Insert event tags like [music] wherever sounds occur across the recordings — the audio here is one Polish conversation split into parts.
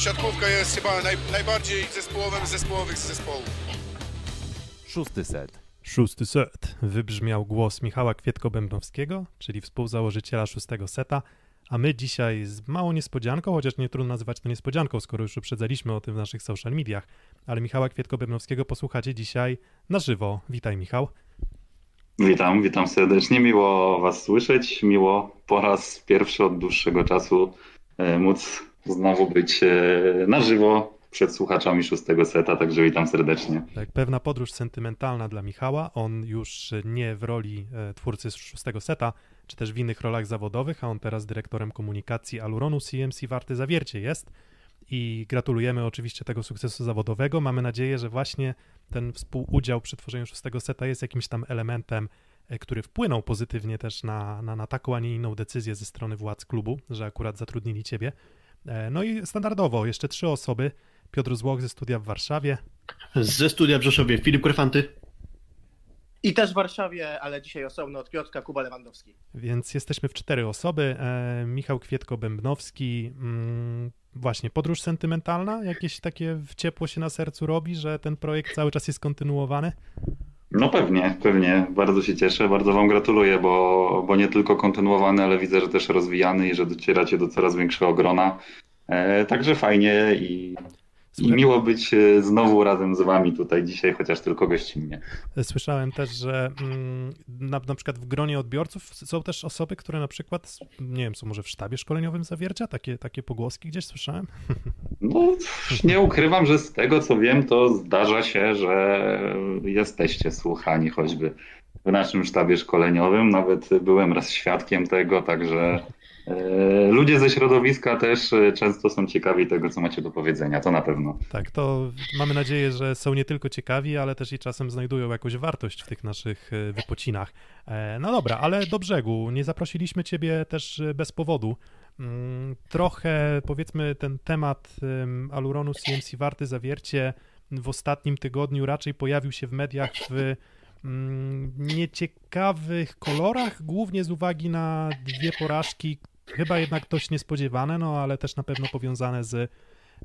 siatkówka jest chyba naj, najbardziej zespołowym z zespołowych z zespołów. Szósty set. Szósty set. Wybrzmiał głos Michała Kwietko-Bębnowskiego, czyli współzałożyciela szóstego seta, a my dzisiaj z małą niespodzianką, chociaż nie trudno nazywać to niespodzianką, skoro już uprzedzaliśmy o tym w naszych social mediach, ale Michała Kwietko-Bębnowskiego posłuchacie dzisiaj na żywo. Witaj Michał. Witam, witam serdecznie. Miło Was słyszeć. Miło po raz pierwszy od dłuższego czasu e, móc znowu być e, na żywo przed słuchaczami szóstego seta, także witam serdecznie. Tak, pewna podróż sentymentalna dla Michała. On już nie w roli e, twórcy szóstego seta, czy też w innych rolach zawodowych, a on teraz dyrektorem komunikacji Aluronu CMC Warty Zawiercie jest. I gratulujemy oczywiście tego sukcesu zawodowego. Mamy nadzieję, że właśnie ten współudział przy tworzeniu szóstego seta jest jakimś tam elementem, e, który wpłynął pozytywnie też na, na, na taką, a nie inną decyzję ze strony władz klubu, że akurat zatrudnili ciebie. E, no i standardowo jeszcze trzy osoby. Piotr Złoch ze studia w Warszawie. Ze studia w Rzeszowie Filip Krefanty. I też w Warszawie, ale dzisiaj osobno od Piotrka Kuba Lewandowski. Więc jesteśmy w cztery osoby. E, Michał Kwietko-Bębnowski. Mm, właśnie, podróż sentymentalna? Jakieś takie ciepło się na sercu robi, że ten projekt cały czas jest kontynuowany? No pewnie, pewnie. Bardzo się cieszę, bardzo Wam gratuluję, bo, bo nie tylko kontynuowany, ale widzę, że też rozwijany i że docieracie do coraz większego grona. E, także fajnie i i miło być e, znowu razem z wami tutaj dzisiaj, chociaż tylko gościnnie. Słyszałem też, że mm, na, na przykład w gronie odbiorców są też osoby, które na przykład, nie wiem, są może w sztabie szkoleniowym zawiercia? Takie, takie pogłoski gdzieś słyszałem? [laughs] No, nie ukrywam, że z tego co wiem, to zdarza się, że jesteście słuchani choćby w naszym sztabie szkoleniowym. Nawet byłem raz świadkiem tego, także ludzie ze środowiska też e, często są ciekawi tego, co macie do powiedzenia, to na pewno. Tak, to mamy nadzieję, że są nie tylko ciekawi, ale też i czasem znajdują jakąś wartość w tych naszych e, wypocinach. No dobra, ale do brzegu. Nie zaprosiliśmy Ciebie też bez powodu. Mm, trochę powiedzmy ten temat Aluronu CMC Warty Zawiercie w ostatnim tygodniu raczej pojawił się w mediach w mm, nieciekawych kolorach, głównie z uwagi na dwie porażki, Chyba jednak dość niespodziewane, no ale też na pewno powiązane z,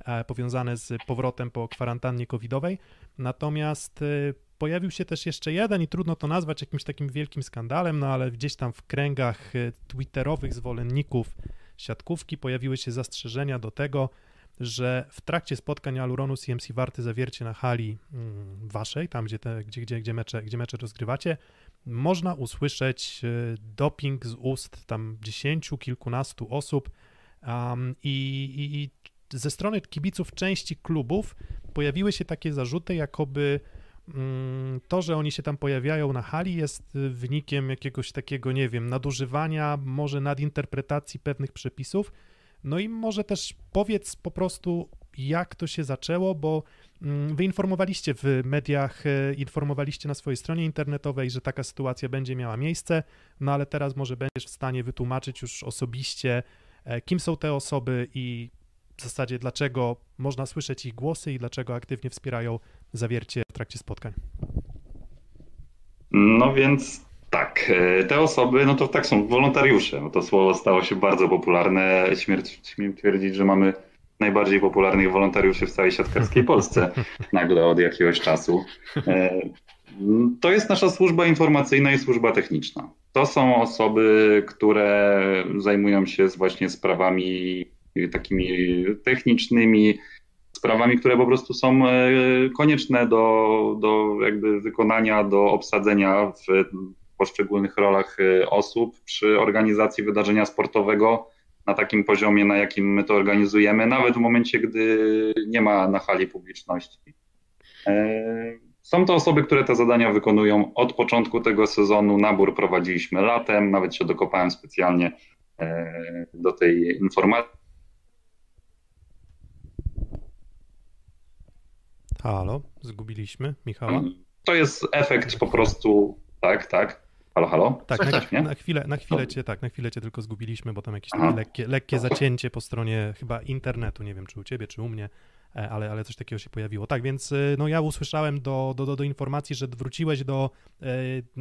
e, powiązane z powrotem po kwarantannie covidowej. Natomiast e, pojawił się też jeszcze jeden i trudno to nazwać jakimś takim wielkim skandalem, no ale gdzieś tam w kręgach e, twitterowych zwolenników siatkówki pojawiły się zastrzeżenia do tego, że w trakcie spotkań Aluronu CMC Warty zawiercie na hali mm, waszej, tam gdzie, te, gdzie, gdzie, gdzie, mecze, gdzie mecze rozgrywacie, można usłyszeć e, doping z ust tam dziesięciu, kilkunastu osób um, i, i, ze strony kibiców części klubów pojawiły się takie zarzuty, jakoby mm, to, że oni się tam pojawiają na hali, jest wynikiem jakiegoś takiego, nie wiem, nadużywania, może nadinterpretacji pewnych przepisów. No i może też powiedz po prostu, jak to się zaczęło, bo Mm, wy informowaliście w mediach, e, informowaliście na swojej stronie internetowej, że taka sytuacja będzie miała miejsce, no ale teraz może będziesz w stanie wytłumaczyć już osobiście, e, kim są te osoby i w zasadzie dlaczego można słyszeć ich głosy i dlaczego aktywnie wspierają zawiercie w trakcie spotkań. No więc tak, e, te osoby, no to tak są wolontariusze. No to słowo stało się bardzo popularne. Śmierć, śmiem twierdzić, że mamy najbardziej popularnych wolontariuszy w całej siatkarskiej [laughs] Polsce nagle od jakiegoś czasu. E, to jest nasza służba informacyjna i służba techniczna. To są osoby, które zajmują się właśnie sprawami takimi technicznymi, sprawami, które po prostu są e, konieczne do, do jakby wykonania, do obsadzenia w poszczególnych rolach e, osób przy organizacji wydarzenia sportowego na takim poziomie, na jakim my to organizujemy, nawet w momencie, gdy nie ma na hali publiczności. E, są to osoby, które te zadania wykonują od początku tego sezonu. Nabór prowadziliśmy latem, nawet się dokopałem specjalnie e, do tej informacji. Halo, zgubiliśmy Michała. To jest efekt po prostu, tak, tak. Halo, halo? Tak, na, tak, na, chwilę, na chwilę cię, tak, na chwilę cię tylko zgubiliśmy, bo tam jakieś lekkie, lekkie zacięcie po stronie chyba internetu, nie wiem czy u ciebie, czy u mnie, e, ale, ale coś takiego się pojawiło. Tak, więc e, no ja usłyszałem do, do, do, do informacji, że wróciłeś do e,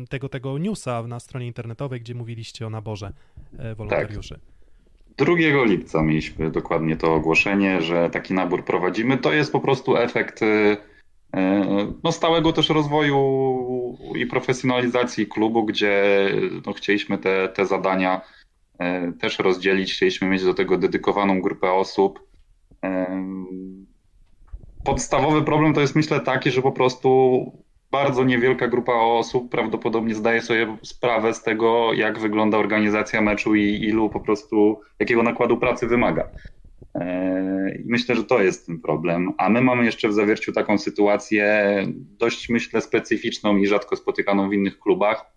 tego, tego newsa na stronie internetowej, gdzie mówiliście o naborze wolontariuszy. Tak. 2 lipca mieliśmy dokładnie to ogłoszenie, że taki nabór prowadzimy. To jest po prostu efekt no, stałego też rozwoju i profesjonalizacji klubu, gdzie no, chcieliśmy te, te zadania e, też rozdzielić, chcieliśmy mieć do tego dedykowaną grupę osób. E, podstawowy problem to jest myślę taki, że po prostu bardzo niewielka grupa osób prawdopodobnie zdaje sobie sprawę z tego, jak wygląda organizacja meczu i ilu po prostu, jakiego nakładu pracy wymaga. E, I myślę, że to jest ten problem. A my mamy jeszcze w zawierciu taką sytuację dość, myślę, specyficzną i rzadko spotykaną w innych klubach,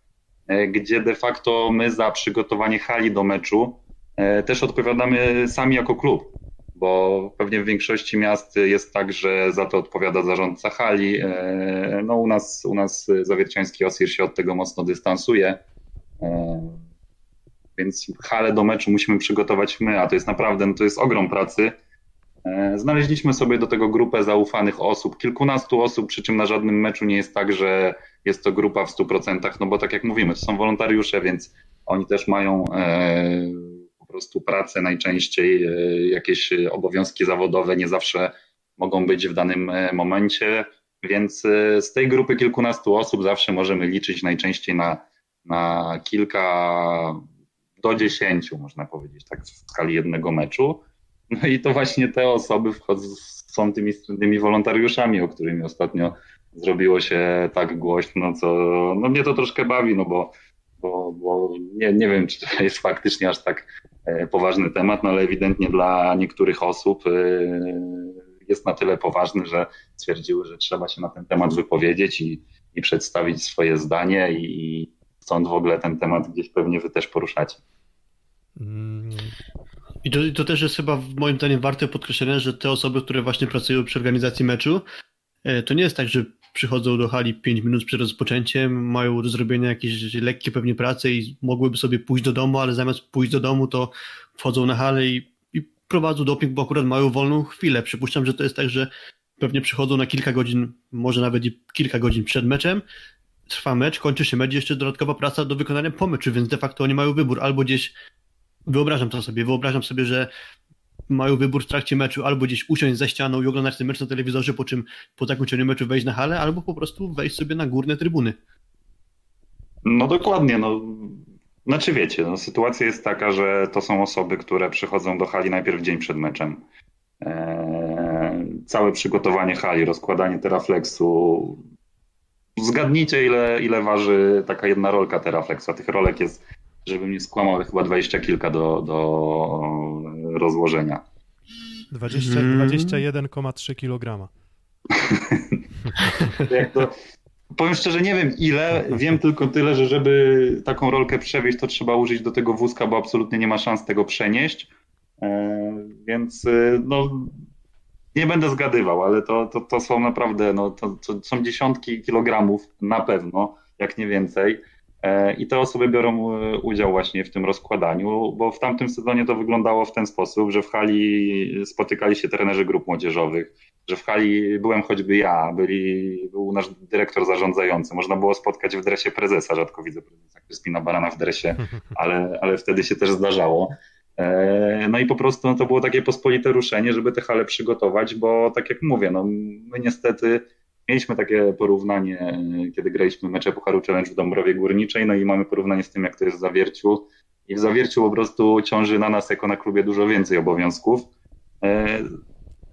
e, gdzie de facto my za przygotowanie hali do meczu e, też odpowiadamy sami jako klub, bo pewnie w większości miast jest tak, że za to odpowiada zarządca hali. No u nas, u nas zawierciański OSIR się od tego mocno dystansuje więc halę do meczu musimy przygotować my, a to jest naprawdę, no to jest ogrom pracy. E, znaleźliśmy sobie do tego grupę zaufanych osób, kilkunastu osób, przy czym na żadnym meczu nie jest tak, że jest to grupa w 100%, no bo tak jak mówimy, to są wolontariusze, więc oni też mają e, po prostu pracę najczęściej, e, jakieś obowiązki zawodowe, nie zawsze mogą być w danym momencie, więc z tej grupy kilkunastu osób zawsze możemy liczyć najczęściej na, na kilka do 10, można powiedzieć, tak w skali jednego meczu. No i to właśnie te osoby wchodzą, są tymi, tymi wolontariuszami, o którymi ostatnio zrobiło się tak głośno, co no mnie to troszkę bawi, no bo, bo, bo nie, nie wiem, czy to jest faktycznie aż tak e, poważny temat, no ale ewidentnie dla niektórych osób e, jest na tyle poważny, że stwierdziły, że trzeba się na ten temat wypowiedzieć i, i przedstawić swoje zdanie i, stąd w ogóle ten temat gdzieś pewnie wy też poruszacie. Mm. I to, to też jest chyba moim zdaniem warte podkreślenia, że te osoby, które właśnie pracują przy organizacji meczu, e, to nie jest tak, że przychodzą do hali 5 minut przed rozpoczęciem, mają do zrobienia jakieś lekkie pewnie prace i mogłyby sobie pójść do domu, ale zamiast pójść do domu, to wchodzą na halę i, i prowadzą doping, bo akurat mają wolną chwilę. Przypuszczam, że to jest tak, że pewnie przychodzą na kilka godzin, może nawet i kilka godzin przed meczem, trwa mecz, kończy się mecz, jeszcze dodatkowa praca do wykonania po meczu, więc de facto oni mają wybór albo gdzieś, wyobrażam to sobie, wyobrażam sobie, że mają wybór w trakcie meczu albo gdzieś usiąść za ścianą i oglądać ten mecz na telewizorze, po czym po zakończeniu meczu wejść na halę, albo po prostu wejść sobie na górne trybuny. No dokładnie, no. Znaczy wiecie, no, sytuacja jest taka, że to są osoby, które przychodzą do hali najpierw dzień przed meczem. Eee, całe przygotowanie hali, rozkładanie terafleksu, Zgadnijcie, ile, ile waży taka jedna rolka Teraflexa. Tych rolek jest, żebym nie skłamał, chyba dwadzieścia kilka do, do rozłożenia. 20, hmm. 21,3 kg. Jak to, powiem szczerze, nie wiem ile, wiem tylko tyle, że żeby taką rolkę przewieźć, to trzeba użyć do tego wózka, bo absolutnie nie ma szans tego przenieść. E, więc e, no, nie będę zgadywał, ale to, to, to są naprawdę, no, to, to są dziesiątki kilogramów na pewno, jak nie więcej. E, I te osoby biorą e, udział właśnie w tym rozkładaniu, bo w tamtym sezonie to wyglądało w ten sposób, że w hali spotykali się trenerzy grup młodzieżowych, że w hali byłem choćby ja, byli, był nasz dyrektor zarządzający. Można było spotkać w dresie prezesa, rzadko widzę prezesa Kryspina Barana w dresie, [laughs] ale, ale wtedy się też zdarzało. E, no i po prostu no, to było takie pospolite ruszenie, żeby te hale przygotować, bo tak jak mówię, no, my niestety mieliśmy takie porównanie, kiedy graliśmy mecze Pucharu Challenge w Dąbrowie Górniczej, no i mamy porównanie z tym, jak to jest w Zawierciu. I w Zawierciu po prostu ciąży na nas jako na klubie dużo więcej obowiązków. E,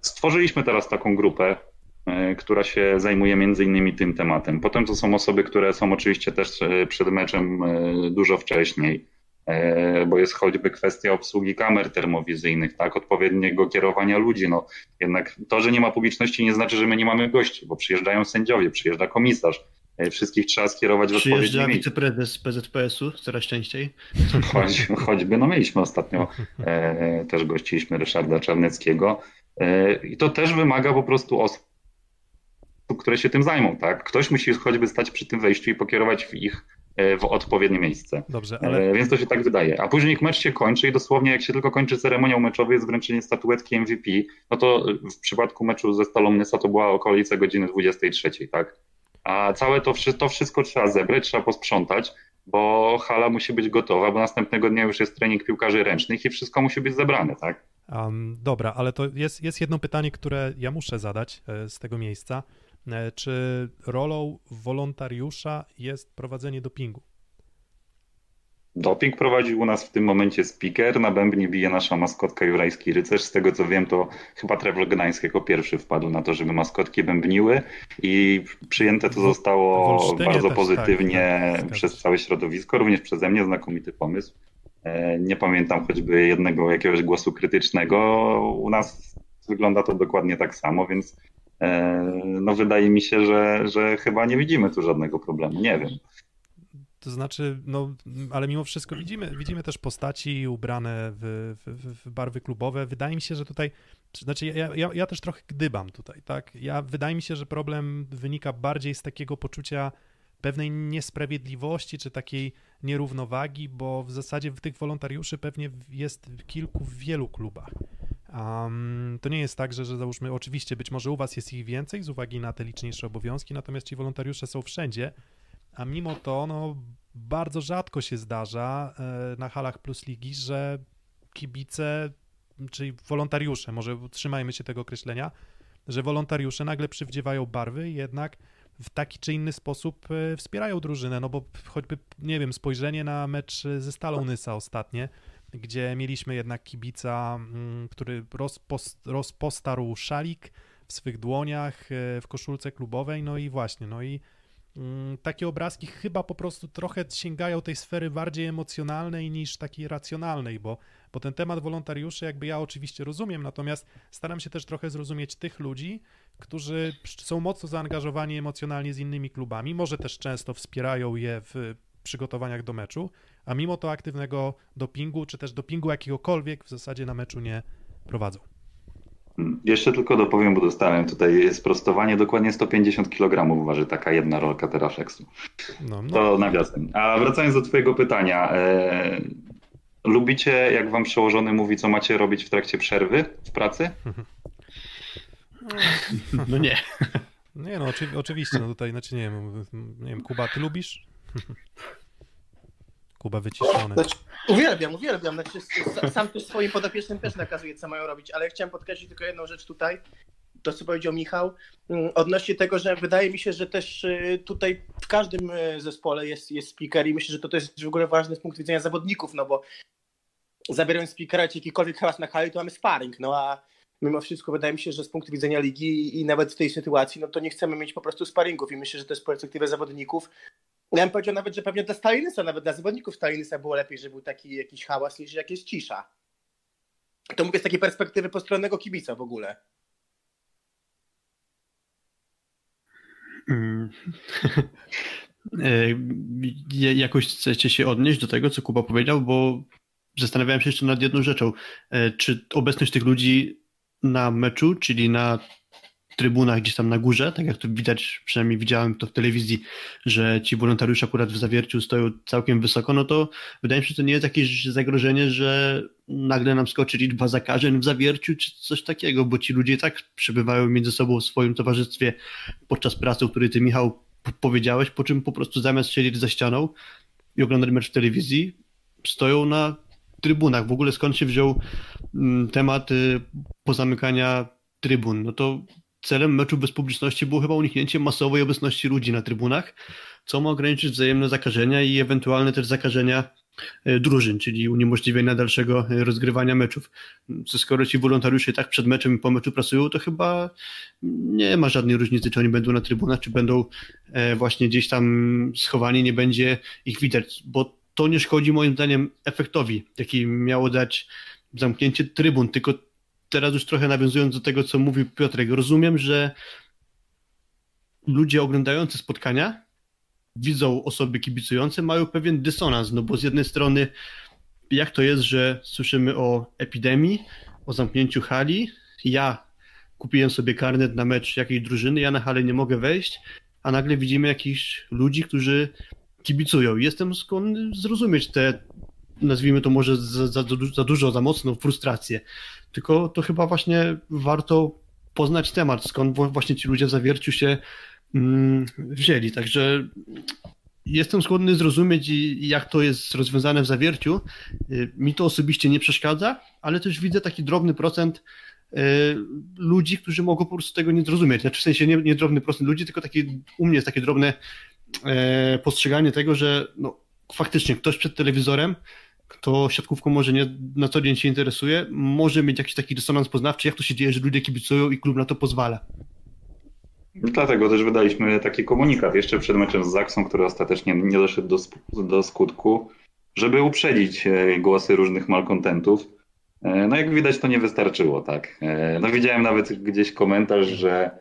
stworzyliśmy teraz taką grupę, e, która się zajmuje między innymi tym tematem. Potem to są osoby, które są oczywiście też przed meczem dużo wcześniej. E, bo jest choćby kwestia obsługi kamer termowizyjnych, tak, odpowiedniego kierowania ludzi. No, jednak to, że nie ma publiczności nie znaczy, że my nie mamy gości, bo przyjeżdżają sędziowie, przyjeżdża komisarz, e, wszystkich trzeba skierować w odpowiednie Przyjeżdża wiceprezes PZPS-u coraz częściej. [laughs] Choć, choćby, no mieliśmy ostatnio, e, też gościliśmy Ryszarda Czarneckiego e, i to też wymaga po prostu osób, które się tym zajmą, tak? Ktoś musi choćby stać przy tym wejściu i pokierować w ich w odpowiednie miejsce. Dobrze, e, ale... Więc to się tak wydaje. A później mecz się kończy i dosłownie jak się tylko kończy ceremoniał meczowy, jest wręczenie statuetki MVP, no to w przypadku meczu ze Stalą Nysa to była okolice godziny 23, tak? A całe to, to wszystko trzeba zebrać, trzeba posprzątać. bo hala musi być gotowa, bo następnego dnia już jest trening piłkarzy ręcznych i wszystko musi być zebrane, tak? Um, dobra, ale to jest, jest jedno pytanie, które ja muszę zadać e, z tego miejsca. E, czy rolą wolontariusza jest prowadzenie dopingu? Doping prowadzi u nas w tym momencie speaker, na bębnie bije nasza maskotka Jurajski Rycerz. Z tego co wiem, to chyba Trevor Gdańsk jako pierwszy wpadł na to, żeby maskotki bębniły i przyjęte to zostało bardzo też, pozytywnie tak, tak, przez całe środowisko, również przeze mnie, znakomity pomysł. E, nie pamiętam choćby jednego jakiegoś głosu krytycznego. U nas wygląda to dokładnie tak samo, więc no wydaje mi się, że, że chyba nie widzimy tu żadnego problemu. Nie wiem. To znaczy, no, ale mimo wszystko widzimy, widzimy też postaci ubrane w, w, w barwy klubowe. Wydaje mi się, że tutaj, znaczy ja, ja, ja też trochę gdybam tutaj, tak? Ja, wydaje mi się, że problem wynika bardziej z takiego poczucia pewnej niesprawiedliwości czy takiej nierównowagi, bo w zasadzie w tych wolontariuszy pewnie jest kilku w wielu klubach. Um, to nie jest tak, że, że załóżmy, oczywiście być może u was jest ich więcej z uwagi na te liczniejsze obowiązki, natomiast ci wolontariusze są wszędzie, a mimo to no, bardzo rzadko się zdarza e, na halach Plus Ligi, że kibice, czyli wolontariusze, może trzymajmy się tego określenia, że wolontariusze nagle przywdziewają barwy jednak w taki czy inny sposób e, wspierają drużynę, no bo choćby, nie wiem, spojrzenie na mecz ze Stalą Nysa ostatnie, gdzie mieliśmy jednak kibica, mm, który rozpostarł szalik w swych dłoniach, e, w koszulce klubowej, no i właśnie, no i Mm, takie obrazki chyba po prostu trochę sięgają tej sfery bardziej emocjonalnej niż takiej racjonalnej, bo, bo ten temat wolontariuszy jakby ja oczywiście rozumiem, natomiast staram się też trochę zrozumieć tych ludzi, którzy są mocno zaangażowani emocjonalnie z innymi klubami, może też często wspierają je w przygotowaniach do meczu, a mimo to aktywnego dopingu, czy też dopingu jakiegokolwiek w zasadzie na meczu nie prowadzą. Jeszcze tylko dopowiem, bo dostałem tutaj sprostowanie. Dokładnie 150 kg waży taka jedna rolka teraflexu. No, no. To nawiasem. A wracając do Twojego pytania. E, lubicie, jak Wam przełożony mówi, co macie robić w trakcie przerwy w pracy? No nie. Nie, no oczy, oczywiście. No tutaj, znaczy nie wiem, nie wiem, Kuba, ty lubisz? [laughs] Kuba wyciszony. Znaczy, uwielbiam, uwielbiam. Znaczy, sam też swoim podopiecznym też nakazuje, co mają robić, ale chciałem podkreślić tylko jedną rzecz tutaj, to co powiedział Michał, mm, odnośnie tego, że wydaje mi się, że też y, tutaj w każdym y, zespole jest, jest speaker i myślę, że to, to jest w ogóle ważne z punktu widzenia zawodników, no bo zabierając speakera czy jakikolwiek hałas na hali, to mamy sparring, no a mimo wszystko wydaje mi się, że z punktu widzenia ligi i nawet w tej sytuacji, no to nie chcemy mieć po prostu sparingów i myślę, że to jest perspektywa zawodników ja bym powiedział nawet, że pewnie dla Stalinysa, nawet dla zawodników Stalinysa było lepiej, że był taki jakiś hałas niż jakieś cisza. To mówię z takiej perspektywy postronnego kibica w ogóle. Mm. [laughs] E, jakoś chcecie się odnieść do tego, co Kuba powiedział, bo zastanawiałem się jeszcze nad jedną rzeczą. E, czy obecność tych ludzi na meczu, czyli na trybunach gdzieś tam na górze, tak jak to widać, przynajmniej widziałem to w telewizji, że ci wolontariusze akurat w zawierciu stoją całkiem wysoko, no to wydaje mi się, że to nie jest jakieś zagrożenie, że nagle nam skoczy liczba zakażeń w zawierciu, czy coś takiego, bo ci ludzie tak przebywają między sobą w swoim towarzystwie podczas pracy, o której ty, Michał, powiedziałeś, po czym po prostu zamiast siedzieć za ścianą i oglądać mecz w telewizji, stoją na trybunach. W ogóle skąd się wziął mm, temat y, pozamykania trybun? No to celem meczu bez publiczności było chyba uniknięcie masowej obecności ludzi na trybunach, co ma ograniczyć wzajemne zakażenia i ewentualne też zakażenia e, drużyn, czyli uniemożliwienia dalszego e, rozgrywania meczów. Co skoro ci wolontariusze tak przed meczem i po meczu pracują, to chyba nie ma żadnej różnicy, czy oni będą na trybunach, czy będą e, właśnie gdzieś tam schowani, nie będzie ich widać, bo to nie szkodzi moim zdaniem efektowi, jaki miało dać zamknięcie trybun, tylko teraz już trochę nawiązując do tego, co mówił Piotrek, rozumiem, że ludzie oglądający spotkania widzą osoby kibicujące, mają pewien dysonans, no bo z jednej strony jak to jest, że słyszymy o epidemii, o zamknięciu hali, ja kupiłem sobie karnet na mecz jakiejś drużyny, ja na halę nie mogę wejść, a nagle widzimy jakichś ludzi, którzy kibicują. Jestem skłonny zrozumieć te, nazwijmy to może za, za, za dużo, za mocno, frustrację tylko to chyba właśnie warto poznać temat, skąd właśnie ci ludzie w zawierciu się mm, wzięli. Także jestem skłonny zrozumieć, jak to jest rozwiązane w zawierciu. Y, mi to osobiście nie przeszkadza, ale też widzę taki drobny procent y, ludzi, którzy mogą po prostu tego nie zrozumieć. Znaczy w sensie nie, nie drobny procent ludzi, tylko taki, u mnie jest takie drobne e, postrzeganie tego, że no, faktycznie ktoś przed telewizorem, kto siatkówką może nie na co dzień się interesuje, może mieć jakiś taki dysonans poznawczy, jak to się dzieje, że ludzie kibicują i klub na to pozwala. Dlatego też wydaliśmy taki komunikat jeszcze przed meczem z Zaksą, który ostatecznie nie doszedł do, do skutku, żeby uprzedzić e, głosy różnych malkontentów. E, no jak widać to nie wystarczyło, tak. E, no widziałem nawet gdzieś komentarz, że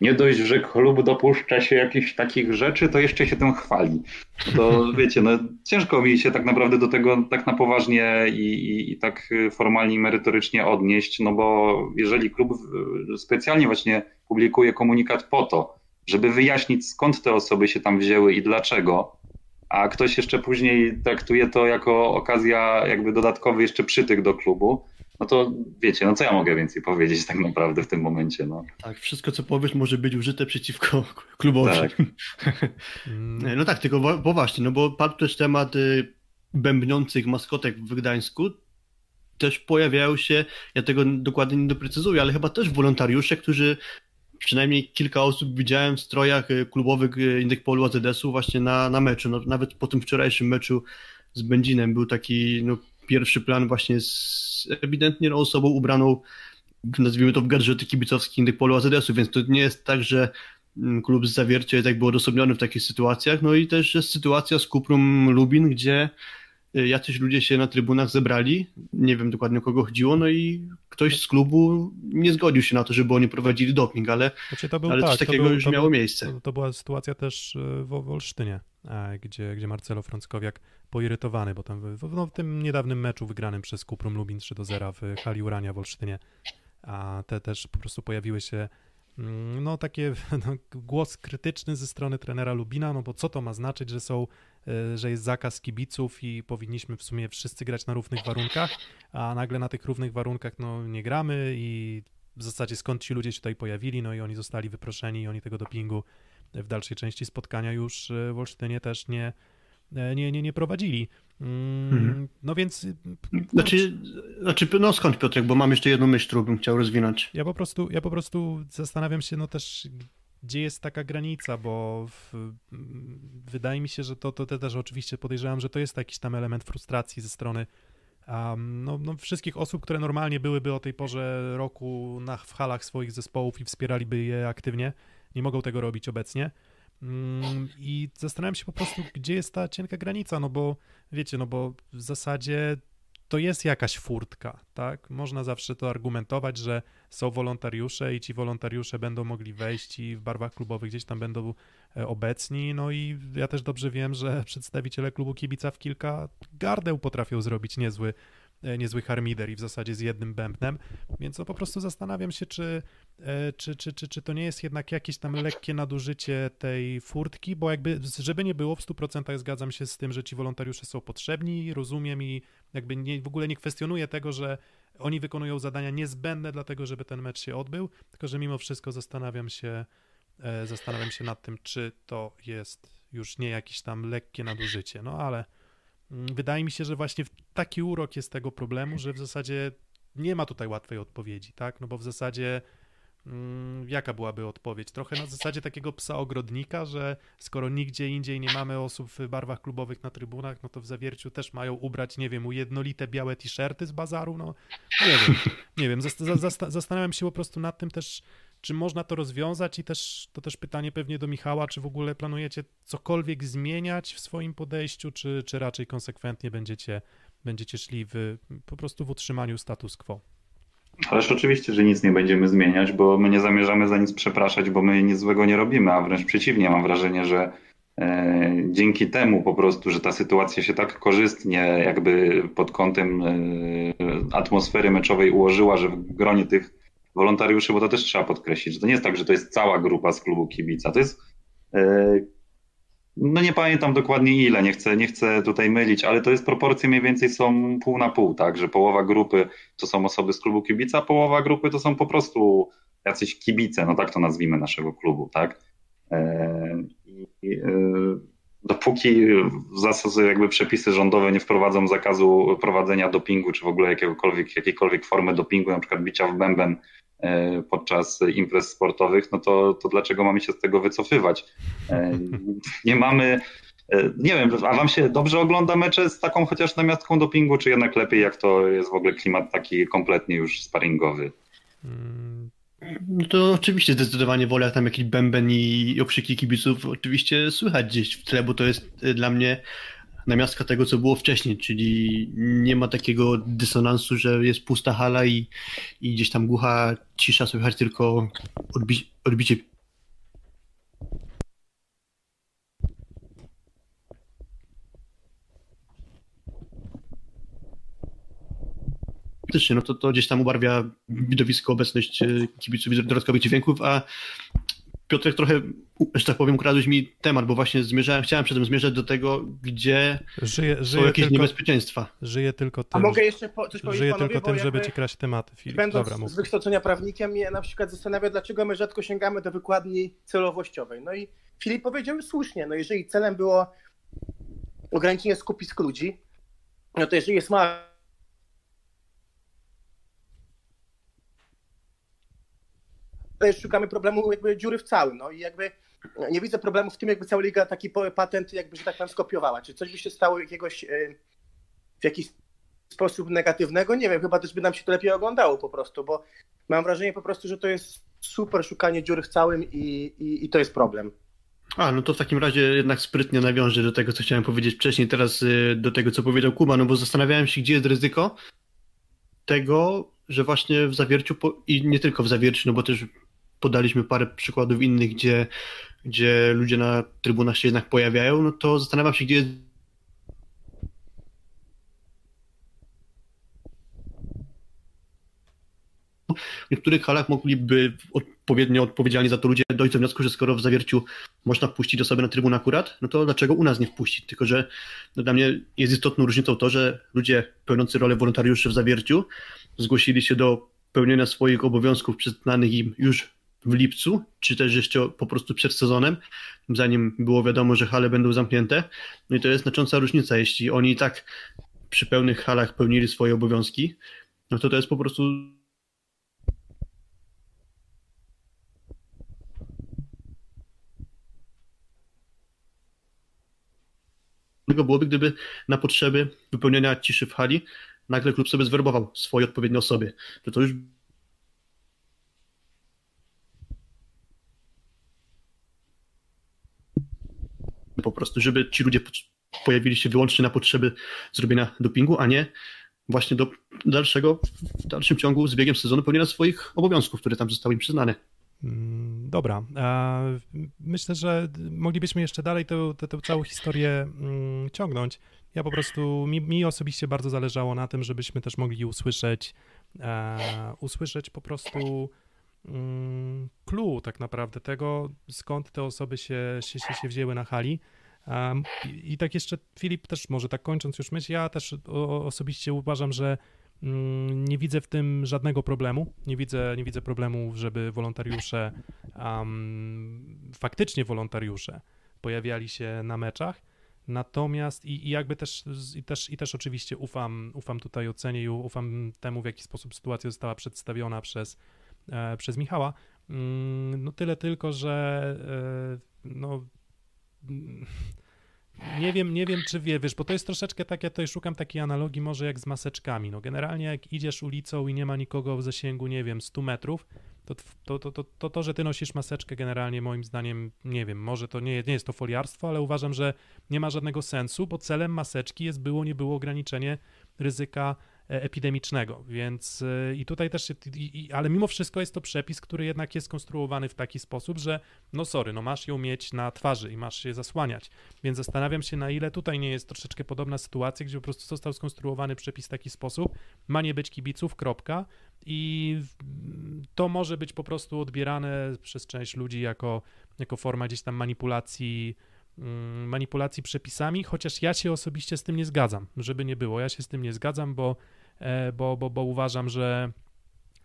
nie dość, że klub dopuszcza się jakichś takich rzeczy, to jeszcze się tym chwali. To [laughs] wiecie, no ciężko mi się tak naprawdę do tego tak na poważnie i, i, i tak formalnie i merytorycznie odnieść, no bo jeżeli klub specjalnie właśnie publikuje komunikat po to, żeby wyjaśnić skąd te osoby się tam wzięły i dlaczego, a ktoś jeszcze później traktuje to jako okazja jakby dodatkowy jeszcze przytyk do klubu, no to wiecie, no co ja mogę więcej powiedzieć tak naprawdę w tym momencie. No. Tak, wszystko co powiesz może być użyte przeciwko [laughs] klubowi. Tak. [laughs] no tak, tylko bo właśnie, no bo padł też temat y, bębniących maskotek w Gdańsku. Też pojawiają się, ja tego dokładnie nie doprecyzuję, ale chyba też wolontariusze, którzy przynajmniej kilka osób widziałem w strojach y, klubowych y, Indykpolu AZS-u właśnie na, na meczu. No, nawet po tym wczorajszym meczu z Będzinem był taki no, pierwszy plan właśnie z ewidentnie osobą ubraną, nazwijmy to w gadżety kibicowskie Indykpolu AZS-u, więc to nie jest tak, że mm, klub z Zawiercia jest jakby odosobniony w takich sytuacjach. No i też jest sytuacja z Kuprum Lubin, gdzie jacyś ludzie się na trybunach zebrali, nie wiem dokładnie o kogo chodziło, no i ktoś z klubu nie zgodził się na to, żeby oni prowadzili doping, ale, znaczy to był, ale tak, coś takiego był, już miało był, miejsce. To, to, była sytuacja też y, w, w Olsztynie, e, gdzie, gdzie Marcelo Frąckowiak poirytowany, bo tam w, no, w tym niedawnym meczu wygranym przez Kuprum Lubin 3 do 0 w hali Urania w Olsztynie, a te też po prostu pojawiły się mm, no takie [laughs] no, głos krytyczny ze strony trenera Lubina, no bo co to ma znaczyć, że są że jest zakaz kibiców i powinniśmy w sumie wszyscy grać na równych warunkach, a nagle na tych równych warunkach no, nie gramy i w zasadzie skąd ci ludzie się tutaj pojawili, no i oni zostali wyproszeni i oni tego dopingu w dalszej części spotkania już e, w Olsztynie też nie, e, nie, nie, nie prowadzili. Mm, mhm. No więc. Znaczy, znaczy, no skąd Piotrek, bo mam jeszcze jedną myśl, którą bym chciał rozwinąć. Ja po prostu, ja po prostu zastanawiam się, no też gdzie jest taka granica, bo w, wydaje mi się, że to, to, to też oczywiście podejrzewam, że to jest jakiś tam element frustracji ze strony um, no, no, wszystkich osób, które normalnie byłyby o tej porze roku na, w halach swoich zespołów i wspieraliby je aktywnie, nie mogą tego robić obecnie. Mm, I zastanawiam się po prostu, gdzie jest ta cienka granica, no bo wiecie, no bo w zasadzie to jest jakaś furtka, tak? Można zawsze to argumentować, że są wolontariusze i ci wolontariusze będą mogli wejść i w barwach klubowych gdzieś tam będą e, obecni. No i ja też dobrze wiem, że [laughs] przedstawiciele klubu kibica w kilka gardeł potrafią zrobić niezły E, niezły harmider i w zasadzie z jednym bębnem, więc no po prostu zastanawiam się, czy, e, czy, czy, czy, czy to nie jest jednak jakieś tam lekkie nadużycie tej furtki, bo jakby, żeby nie było, w 100% zgadzam się z tym, że ci wolontariusze są potrzebni, rozumiem i jakby nie, w ogóle nie kwestionuję tego, że oni wykonują zadania niezbędne dlatego, żeby ten mecz się odbył, tylko że mimo wszystko zastanawiam się, e, zastanawiam się nad tym, czy to jest już nie jakieś tam lekkie nadużycie, no ale Mm, wydaje mi się, że właśnie taki urok jest tego problemu, że w zasadzie nie ma tutaj łatwej odpowiedzi, tak? No bo w zasadzie jaka byłaby odpowiedź? Trochę na zasadzie takiego psa ogrodnika, że skoro nigdzie indziej nie mamy osób w barwach klubowych na trybunach, no to w zawierciu też mają ubrać, nie wiem, ujednolite białe t-shirty z bazaru, no nie wiem, nie wiem, zastanawiam się po prostu nad tym też, czy można to rozwiązać i też to też pytanie pewnie do Michała, czy w ogóle planujecie cokolwiek zmieniać w swoim podejściu, czy, czy raczej konsekwentnie będziecie, będziecie szli w, po prostu w utrzymaniu status quo? Ależ oczywiście, że nic nie będziemy zmieniać, bo my nie zamierzamy za nic przepraszać, bo my nic złego nie robimy, a wręcz przeciwnie, mam wrażenie, że e, dzięki temu po prostu, że ta sytuacja się tak korzystnie jakby pod kątem e, atmosfery meczowej ułożyła, że w gronie tych wolontariuszy, bo to też trzeba podkreślić, że to nie jest tak, że to jest cała grupa z klubu kibica. To jest. No nie pamiętam dokładnie ile, nie chcę, nie chcę tutaj mylić, ale to jest proporcje mniej więcej są pół na pół, tak, że połowa grupy to są osoby z klubu kibica, połowa grupy to są po prostu jacyś kibice, no tak to nazwijmy naszego klubu, tak. E, I, e, dopóki jakby przepisy rządowe nie wprowadzą zakazu prowadzenia dopingu, czy w ogóle jakiegokolwiek, jakiejkolwiek formy dopingu, na przykład bicia w bęben podczas imprez sportowych, no to, to dlaczego mamy się z tego wycofywać? E, nie mamy, e, nie wiem, a wam się dobrze ogląda mecze z taką chociaż namiastką dopingu, czy jednak lepiej, jak to jest w ogóle klimat taki kompletnie już sparingowy? Mm, no to oczywiście zdecydowanie wolę, tam jakiś bęben i okrzyki kibiców oczywiście słychać gdzieś w tle, bo to jest dla mnie namiastka tego, co było wcześniej, czyli nie ma takiego dysonansu, że jest pusta hala i, i gdzieś tam głucha cisza, słychać tylko odbi odbicie. Faktycznie, no to, to gdzieś tam ubarwia widowisko, obecność e, kibiców dodatkowych dźwięków, a Piotrek trochę, że tak powiem, ukradłeś mi temat, bo właśnie zmierzałem, chciałem przedtem zmierzać do tego, gdzie żyje, żyje są jakieś tylko, niebezpieczeństwa. Żyje tylko tym, A mogę jeszcze po, coś powiedzieć Żyje panowie, tylko tym, żeby ci kraść tematy, Filip. Będąc Dobra, z wykształcenia prawnikiem, mnie na przykład zastanawia, dlaczego my rzadko sięgamy do wykładni celowościowej. No i Filip powiedział słusznie, no jeżeli celem było ograniczenie skupisk ludzi, no to jeżeli jest mała szukamy problemu jakby dziury w całym, no i jakby nie widzę problemu w tym, jakby cała liga taki patent jakby, że tak powiem, skopiowała. Czy coś by się stało jakiegoś e, w jakiś sposób negatywnego? Nie wiem, chyba też by nam się to lepiej oglądało po prostu, bo mam wrażenie po prostu, że to jest super szukanie dziury w całym i, i, i to jest problem. A, no to w takim razie jednak sprytnie nawiążę do tego, co chciałem powiedzieć wcześniej, teraz y, do tego, co powiedział Kuba, no bo zastanawiałem się, gdzie jest ryzyko tego, że właśnie w zawierciu, i nie tylko w zawierciu, no bo też podaliśmy parę przykładów innych, gdzie, gdzie ludzie na trybunach się jednak pojawiają, no to zastanawiam się, gdzie jest w niektórych halach mogliby odpowiednio odpowiedzialni za to ludzie dojść do wniosku, że skoro w zawierciu można wpuścić osoby na trybun akurat, no to dlaczego u nas nie wpuścić? Tylko, że no dla mnie jest istotną różnicą to, że ludzie pełniący rolę wolontariuszy w zawierciu zgłosili się do pełnienia swoich obowiązków przyznanych im już w lipcu, czy też jeszcze po prostu przed sezonem, zanim było wiadomo, że hale będą zamknięte. No i to jest znacząca różnica. Jeśli oni i tak przy pełnych halach pełnili swoje obowiązki, no to to jest po prostu byłoby, gdyby na potrzeby wypełnienia ciszy w hali nagle klub sobie zwerbował swoje odpowiednie osoby. To to już po prostu, żeby ci ludzie pojawili się wyłącznie na potrzeby zrobienia dopingu, a nie właśnie do dalszego, w dalszym ciągu z biegiem sezonu pełnienia swoich obowiązków, które tam zostały im przyznane. Mm, dobra. Myślę, że moglibyśmy jeszcze dalej tę, tę, tę całą historię mm, ciągnąć. Ja po prostu, mi, mi, osobiście bardzo zależało na tym, żebyśmy też mogli usłyszeć, usłyszeć po prostu clue tak naprawdę tego, skąd te osoby się, się, się wzięły na hali. Um, i, I tak jeszcze Filip też może tak kończąc już myśl, ja też o, osobiście uważam, że mm, nie widzę w tym żadnego problemu. Nie widzę, nie widzę problemu, żeby wolontariusze, um, faktycznie wolontariusze pojawiali się na meczach. Natomiast i, i jakby też i, też i też oczywiście ufam, ufam tutaj ocenie i ufam temu, w jaki sposób sytuacja została przedstawiona przez, przez Michała. Mm, no tyle tylko, że e, no [laughs] nie wiem, nie wiem, czy wie, wiesz, bo to jest troszeczkę tak, ja tutaj szukam takiej analogii może jak z maseczkami. No generalnie jak idziesz ulicą i nie ma nikogo w zasięgu, nie wiem, 100 metrów, to to, to, to, to, to że ty nosisz maseczkę generalnie moim zdaniem, nie wiem, może to nie, nie jest to foliarstwo, ale uważam, że nie ma żadnego sensu, bo celem maseczki jest było, nie było ograniczenie ryzyka E, epidemicznego, więc e, i tutaj też, i, i, ale mimo wszystko jest to przepis, który jednak jest skonstruowany w taki sposób, że no sorry, no masz ją mieć na twarzy i masz się zasłaniać, więc zastanawiam się na ile tutaj nie jest troszeczkę podobna sytuacja, gdzie po prostu został skonstruowany przepis w taki sposób, ma nie być kibiców, kropka i to może być po prostu odbierane przez część ludzi jako, jako forma gdzieś tam manipulacji mm, manipulacji przepisami, chociaż ja się osobiście z tym nie zgadzam, żeby nie było. Ja się z tym nie zgadzam, bo E, bo, bo, bo uważam, że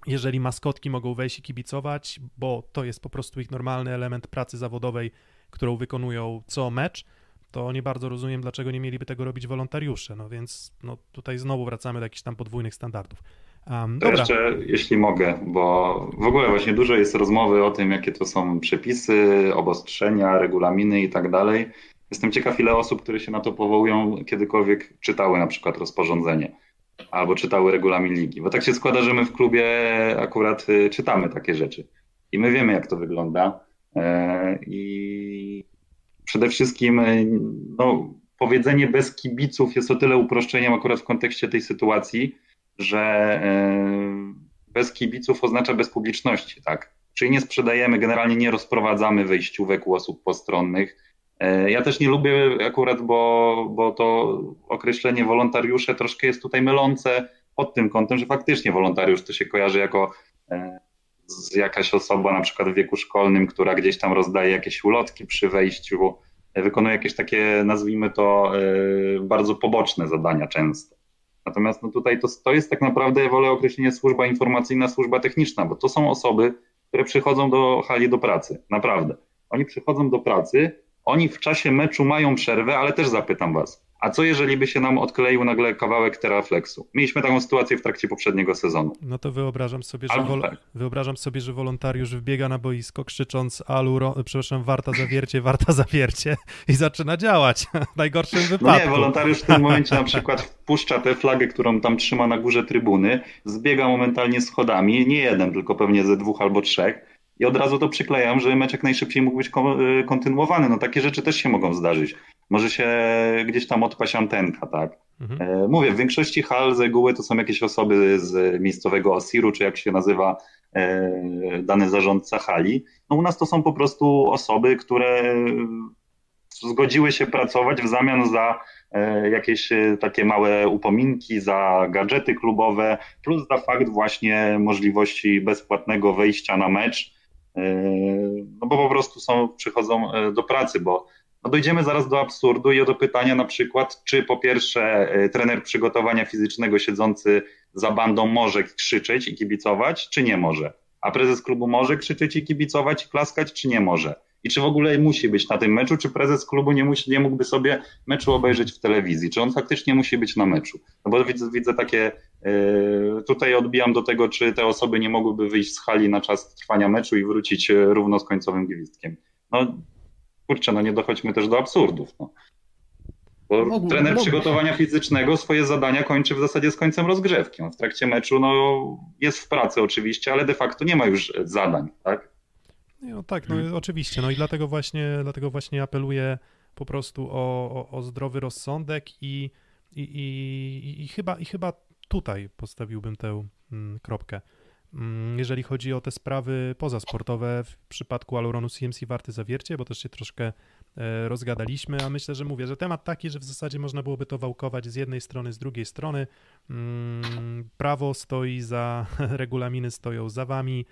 jeżeli maskotki mogą wejść i kibicować, bo to jest po prostu ich normalny element pracy zawodowej, którą wykonują co mecz, to nie bardzo rozumiem, dlaczego nie mieliby tego robić wolontariusze. No więc no, tutaj znowu wracamy do jakichś tam podwójnych standardów. Um, to jeszcze, jeśli mogę, bo w ogóle właśnie dużo jest rozmowy o tym, jakie to są przepisy, obostrzenia, regulaminy i tak dalej. Jestem ciekaw, ile osób, które się na to powołują, kiedykolwiek czytały na przykład rozporządzenie albo czytały regulamin ligi. Bo tak się składa, że my w klubie akurat y, czytamy takie rzeczy i my wiemy, jak to wygląda. E, I przede wszystkim y, no, powiedzenie bez kibiców jest o tyle uproszczeniem akurat w kontekście tej sytuacji, że e, bez kibiców oznacza bez publiczności, tak? Czyli nie sprzedajemy, generalnie nie rozprowadzamy wejściówek u osób postronnych. E, ja też nie lubię akurat, bo, bo to określenie wolontariusze troszkę jest tutaj mylące pod tym kątem, że faktycznie wolontariusz to się kojarzy jako e, jakaś osoba na przykład w wieku szkolnym, która gdzieś tam rozdaje jakieś ulotki przy wejściu, wykonuje jakieś takie, nazwijmy to, bardzo poboczne zadania często. Natomiast no tutaj to, to jest tak naprawdę, wolę określenie służba informacyjna, służba techniczna, bo to są osoby, które przychodzą do hali do pracy. Naprawdę. Oni przychodzą do pracy, oni w czasie meczu mają przerwę, ale też zapytam was, a co jeżeli by się nam odkleił nagle kawałek teraflexu? Mieliśmy taką sytuację w trakcie poprzedniego sezonu. No to wyobrażam sobie, że, tak. wyobrażam sobie, że wolontariusz wbiega na boisko krzycząc alu, ro... przepraszam, warta zawiercie, warta zawiercie [laughs] i zaczyna działać. [laughs] w najgorszym wypadku. No nie, wolontariusz w tym [laughs] momencie na przykład wpuszcza tę flagę, którą tam trzyma na górze trybuny, zbiega momentalnie schodami, nie jeden, tylko pewnie ze dwóch albo trzech i od razu to przyklejam, że mecz jak najszybciej mógł być y, kontynuowany. No takie rzeczy też się mogą zdarzyć. Może się gdzieś tam odpaść antenka, tak? Mhm. E, mówię, w większości hal z reguły to są jakieś osoby z miejscowego Osiru, czy jak się nazywa e, dany zarządca hali. No u nas to są po prostu osoby, które zgodziły się pracować w zamian za e, jakieś takie małe upominki, za gadżety klubowe, plus za fakt właśnie możliwości bezpłatnego wejścia na mecz no bo po prostu są, przychodzą e, do pracy, bo no dojdziemy zaraz do absurdu i do pytania na przykład, czy po pierwsze e, trener przygotowania fizycznego siedzący za bandą może krzyczeć i kibicować, czy nie może, a prezes klubu może krzyczeć i kibicować i klaskać, czy nie może. I czy w ogóle musi być na tym meczu, czy prezes klubu nie, musi, nie mógłby sobie meczu obejrzeć w telewizji, czy on faktycznie musi być na meczu. No bo widzę, widzę takie, yy, tutaj odbijam do tego, czy te osoby nie mogłyby wyjść z hali na czas trwania meczu i wrócić e, równo z końcowym gwizdkiem. No kurczę, no nie dochodźmy też do absurdów. No. Bo mógł, trener mógł. przygotowania fizycznego swoje zadania kończy w zasadzie z końcem rozgrzewki. On w trakcie meczu no, jest w pracy oczywiście, ale de facto nie ma już zadań, tak? No tak, no hmm. oczywiście. No i dlatego właśnie, dlatego właśnie apeluję po prostu o, o, o zdrowy rozsądek i, i, i, i, chyba, i chyba tutaj postawiłbym tę mm, kropkę. Mm, jeżeli chodzi o te sprawy pozasportowe, w przypadku Aluronu CMC warty zawiercie, bo też się troszkę e, rozgadaliśmy, a myślę, że mówię, że temat taki, że w zasadzie można byłoby to wałkować z jednej strony, z drugiej strony. Mm, prawo stoi za, [laughs] regulaminy stoją za wami,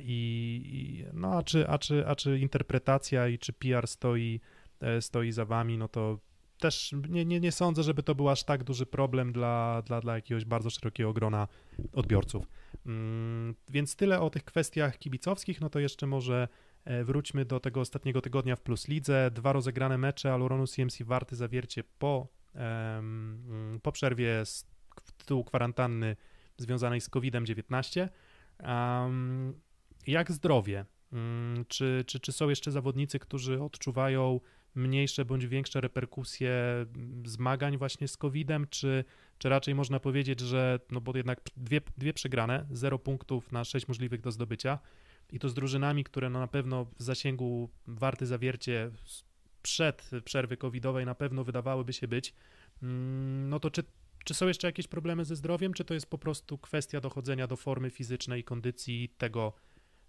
I, no, a czy, a, czy, a czy interpretacja i czy PR stoi, e, stoi za wami, no to też nie, nie, nie sądzę, żeby to był aż tak duży problem dla, dla, dla jakiegoś bardzo szerokiego grona odbiorców. Mm, więc tyle o tych kwestiach kibicowskich, no to jeszcze może e, wróćmy do tego ostatniego tygodnia w Plus Lidze. Dwa rozegrane mecze Aluronu CMC Warty zawiercie po, po przerwie z tytułu kwarantanny związanej z COVID-19. Um, jak zdrowie? Um, czy, czy, czy są jeszcze zawodnicy, którzy odczuwają mniejsze bądź większe reperkusje zmagań właśnie z COVID-em, czy, czy raczej można powiedzieć, że no bo jednak dwie, dwie przegrane, zero punktów na sześć możliwych do zdobycia i to z drużynami, które no na pewno w zasięgu warty zawiercie przed przerwy covidowej na pewno wydawałyby się być, mm, no to czy czy są jeszcze jakieś problemy ze zdrowiem, czy to jest po prostu kwestia dochodzenia do formy fizycznej kondycji tego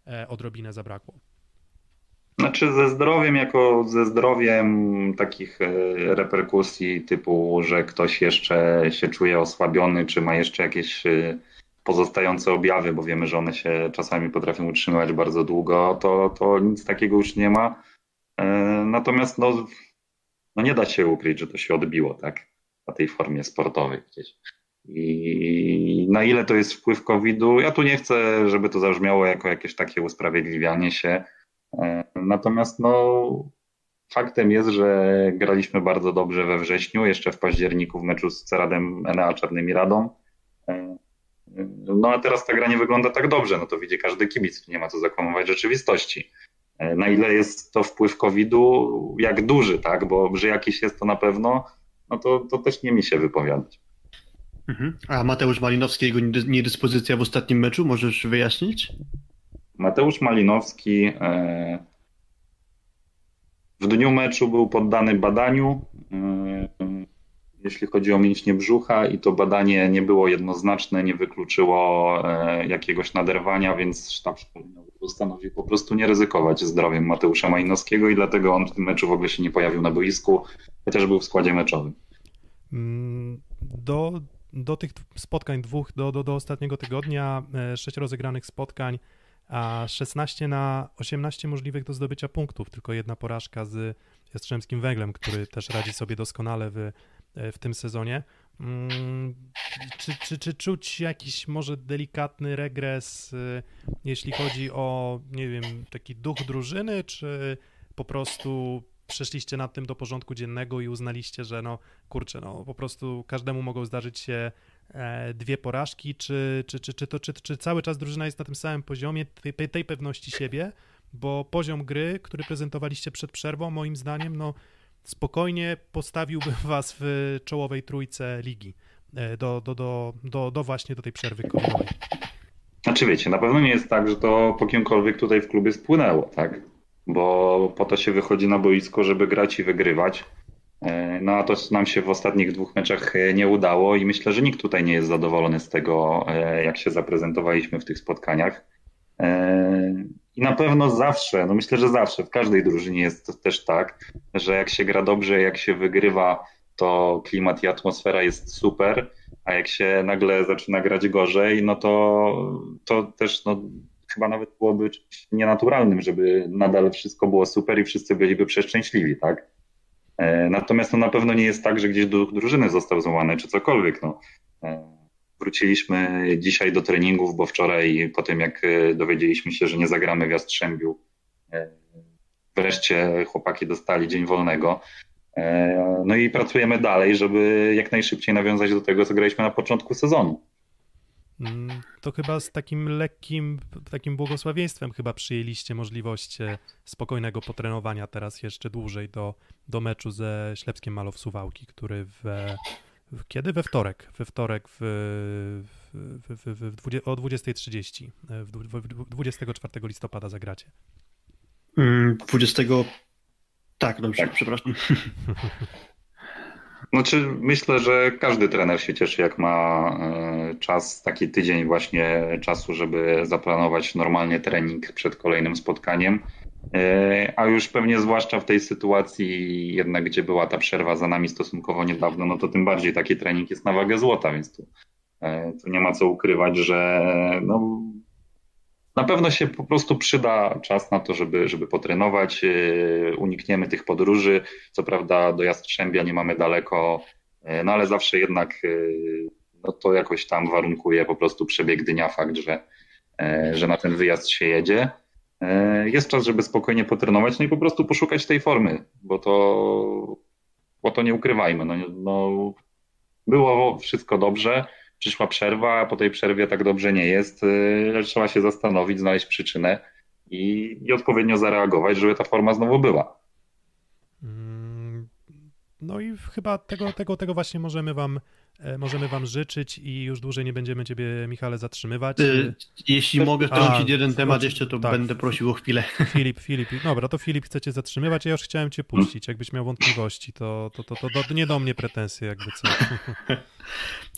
e, odrobinę zabrakło? Znaczy ze zdrowiem, jako ze zdrowiem takich e, reperkusji typu, że ktoś jeszcze się czuje osłabiony, czy ma jeszcze jakieś e, pozostające objawy, bo wiemy, że one się czasami potrafią utrzymywać bardzo długo, to, to nic takiego już nie ma. Natomiast no, no nie da się ukryć, że to się odbiło, tak? Na tej formie sportowej gdzieś. I na ile to jest wpływ COVID-u, ja tu nie chcę, żeby to zabrzmiało jako jakieś takie usprawiedliwianie się. E, natomiast no, faktem jest, że graliśmy bardzo dobrze we wrześniu, jeszcze w październiku w meczu z Ceradem Enea Czarnymi Radą. E, no a teraz ta gra nie wygląda tak dobrze, no to widzi każdy kibic, nie ma co zakłamywać rzeczywistości. E, na ile jest to wpływ COVID-u, jak duży, tak, bo że jakiś jest to na pewno, no to, to też nie mi się wypowiadać. Mhm. A Mateusz Malinowski, jego niedyspozycja w ostatnim meczu, możesz wyjaśnić? Mateusz Malinowski e, w dniu meczu był poddany badaniu, e, jeśli chodzi o mięśnie brzucha i to badanie nie było jednoznaczne, nie wykluczyło e, jakiegoś naderwania, więc sztab szkoleniowy postanowił po prostu nie ryzykować zdrowiem Mateusza Malinowskiego i dlatego on w tym meczu w ogóle się nie pojawił na boisku, chociaż był w składzie meczowym. Mm, do, do tych spotkań dwóch, do, do, do ostatniego tygodnia, sześć rozegranych spotkań, a 16 na 18 możliwych do zdobycia punktów, tylko jedna porażka z Jastrzębskim Węglem, który też radzi sobie doskonale w, w tym sezonie. Mm, czy, czy, czy czuć jakiś może delikatny regres, y, jeśli chodzi o, nie wiem, taki duch drużyny, czy po prostu przeszliście nad tym do porządku dziennego i uznaliście, że no kurczę, no po prostu każdemu mogą zdarzyć się E, dwie porażki, czy, czy, czy, czy, to, czy, czy cały czas drużyna jest na tym samym poziomie tej, tej pewności siebie, bo poziom gry, który prezentowaliście przed przerwą, moim zdaniem, no spokojnie postawiłby [laughs] was w czołowej trójce ligi e, do, do, do, do, do właśnie do tej przerwy covidowej. Znaczy wiecie, na pewno nie jest tak, że to po kimkolwiek tutaj w klubie spłynęło, tak? Bo po to się wychodzi na boisko, żeby grać i wygrywać. E, no a to nam się w ostatnich dwóch meczach e, nie udało i myślę, że nikt tutaj nie jest zadowolony z tego, e, jak się zaprezentowaliśmy w tych spotkaniach. I na pewno zawsze, no myślę, że zawsze w każdej drużynie jest też tak, że jak się gra dobrze, jak się wygrywa, to klimat i atmosfera jest super, a jak się nagle zaczyna grać gorzej, no to, to też no, chyba nawet byłoby nienaturalnym, żeby nadal wszystko było super i wszyscy byliby przeszczęśliwi, tak? E, natomiast to na pewno nie jest tak, że gdzieś duch drużyny został złamany czy cokolwiek. No. E, wróciliśmy dzisiaj do treningów, bo wczoraj po tym jak e, dowiedzieliśmy się, że nie zagramy w Jastrzębiu, wreszcie chłopaki dostali dzień wolnego. No i pracujemy dalej, żeby jak najszybciej nawiązać do tego, co graliśmy na początku sezonu. Mm, to chyba z takim lekkim, takim błogosławieństwem chyba przyjęliście możliwość e, spokojnego potrenowania teraz jeszcze dłużej do, do meczu ze Ślepskiem Malow Suwałki, który w kiedy? We wtorek. We wtorek w, w, w, w, w o 20.30, 24 listopada zagracie. 20. Mm, tak, dobrze, tak. przepraszam. [laughs] Znaczy, myślę, że każdy trener się cieszy, jak ma e, czas, taki tydzień właśnie czasu, żeby zaplanować normalnie trening przed kolejnym spotkaniem. E, a już pewnie zwłaszcza w tej sytuacji, jednak gdzie była ta przerwa za nami stosunkowo niedawno, no to tym bardziej taki trening jest na wagę złota, więc tu, e, tu nie ma co ukrywać, że no, na pewno się po prostu przyda czas na to, żeby, żeby potrenować. E, unikniemy tych podróży. Co prawda do Jastrzębia nie mamy daleko, no ale zawsze jednak no to jakoś tam warunkuje po prostu przebieg dnia, fakt, że, że na ten wyjazd się jedzie. Jest czas, żeby spokojnie potrenować, no i po prostu poszukać tej formy, bo to, bo to nie ukrywajmy. No, no, było wszystko dobrze przyszła przerwa, a po tej przerwie tak dobrze nie jest. Y, trzeba się zastanowić, znaleźć przyczynę i, i odpowiednio zareagować, żeby ta forma znowu była. No i chyba tego, tego, tego właśnie możemy wam, e, możemy wam życzyć i już dłużej nie będziemy ciebie, Michale, zatrzymywać. Y, jeśli mogę wtrącić jeden temat jeszcze, to tak. będę prosił o chwilę. [laughs] Filip, Filip, dobra, to Filip chce cię zatrzymywać, ja już chciałem cię puścić. Jakbyś miał wątpliwości, to, to, to, to, to nie do mnie pretensje, jakby co.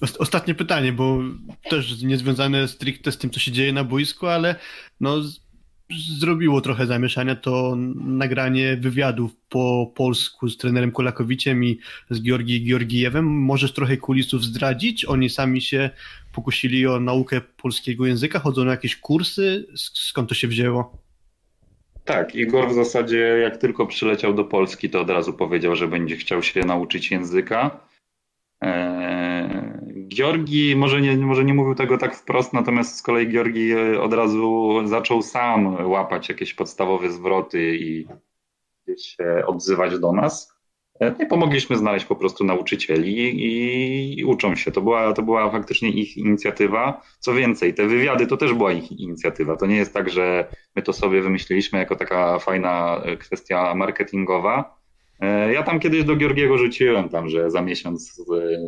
[laughs] Ostatnie pytanie, bo też niezwiązane stricte z tym, co się dzieje na boisku, ale no, zrobiło trochę zamieszania to nagranie wywiadów po polsku z trenerem Kolakowiciem i z Georgi Georgijewem. Możesz trochę kulisów zdradzić? Oni sami się pokusili o naukę polskiego języka, chodzą na jakieś kursy? Skąd to się wzięło? Tak, Igor w zasadzie jak tylko przyleciał do Polski, to od razu powiedział, że będzie chciał się nauczyć języka. Eee, Georgi może nie, może nie mówił tego tak wprost, natomiast z kolei Georgi e, od razu zaczął sam łapać jakieś podstawowe zwroty i, się odzywać do nas. E, I pomogliśmy znaleźć po prostu nauczycieli i, i uczą się. To była, to była faktycznie ich inicjatywa. Co więcej, te wywiady to też była ich inicjatywa. To nie jest tak, że my to sobie wymyśliliśmy jako taka fajna e, kwestia marketingowa. E, ja tam kiedyś do Georgiego rzuciłem tam, że za miesiąc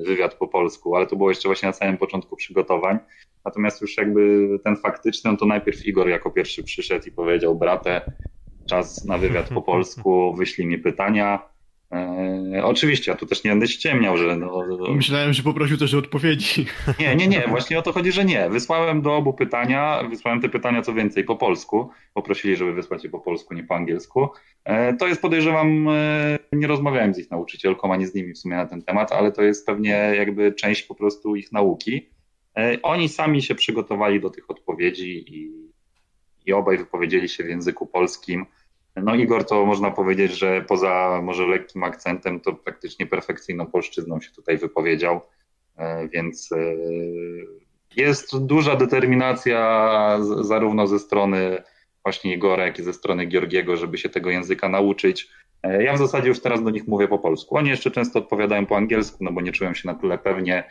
wywiad po polsku, ale to było jeszcze właśnie na samym początku przygotowań. Natomiast już jakby ten faktyczny, no to najpierw Igor jako pierwszy przyszedł i powiedział, brate, czas na wywiad po [laughs] polsku, wyślij mi pytania. E, oczywiście, ja tu też nie będę ściemniał, że no, Myślałem, że poprosił też o odpowiedzi. [laughs] Nie, nie, nie, właśnie o to chodzi, że nie. Wysłałem do obu pytania, wysłałem te pytania co więcej po polsku. Poprosili, żeby wysłać je po polsku, nie po angielsku. E, to jest podejrzewam, e, nie rozmawiałem z ich nauczycielką, ani z nimi w sumie na ten temat, ale to jest pewnie jakby część po prostu ich nauki. Oni sami się przygotowali do tych odpowiedzi i, i obaj wypowiedzieli się w języku polskim. No Igor to można powiedzieć, że poza może lekkim akcentem, to praktycznie perfekcyjną polszczyzną się tutaj wypowiedział, e, więc e, jest duża determinacja zarówno ze strony właśnie Igora, jak i ze strony Georgiego, żeby się tego języka nauczyć. Ja w zasadzie już teraz do nich mówię po polsku. Oni jeszcze często odpowiadają po angielsku, no bo nie czują się na tyle pewnie,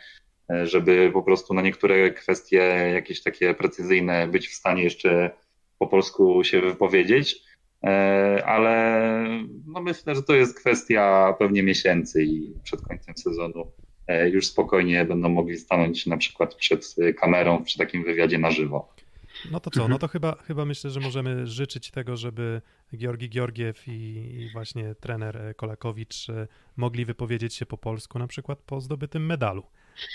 żeby po prostu na niektóre kwestie jakieś takie precyzyjne być w stanie jeszcze po polsku się wypowiedzieć, e, ale no myślę, że to jest kwestia pewnie miesięcy i przed końcem sezonu e, już spokojnie będą mogli stanąć na przykład przed kamerą przy takim wywiadzie na żywo. No to co, mhm. no to chyba, chyba myślę, że możemy życzyć tego, żeby Georgi Georgiew i, i, właśnie trener Kolakowicz e, mogli wypowiedzieć się po polsku, na przykład po zdobytym medalu.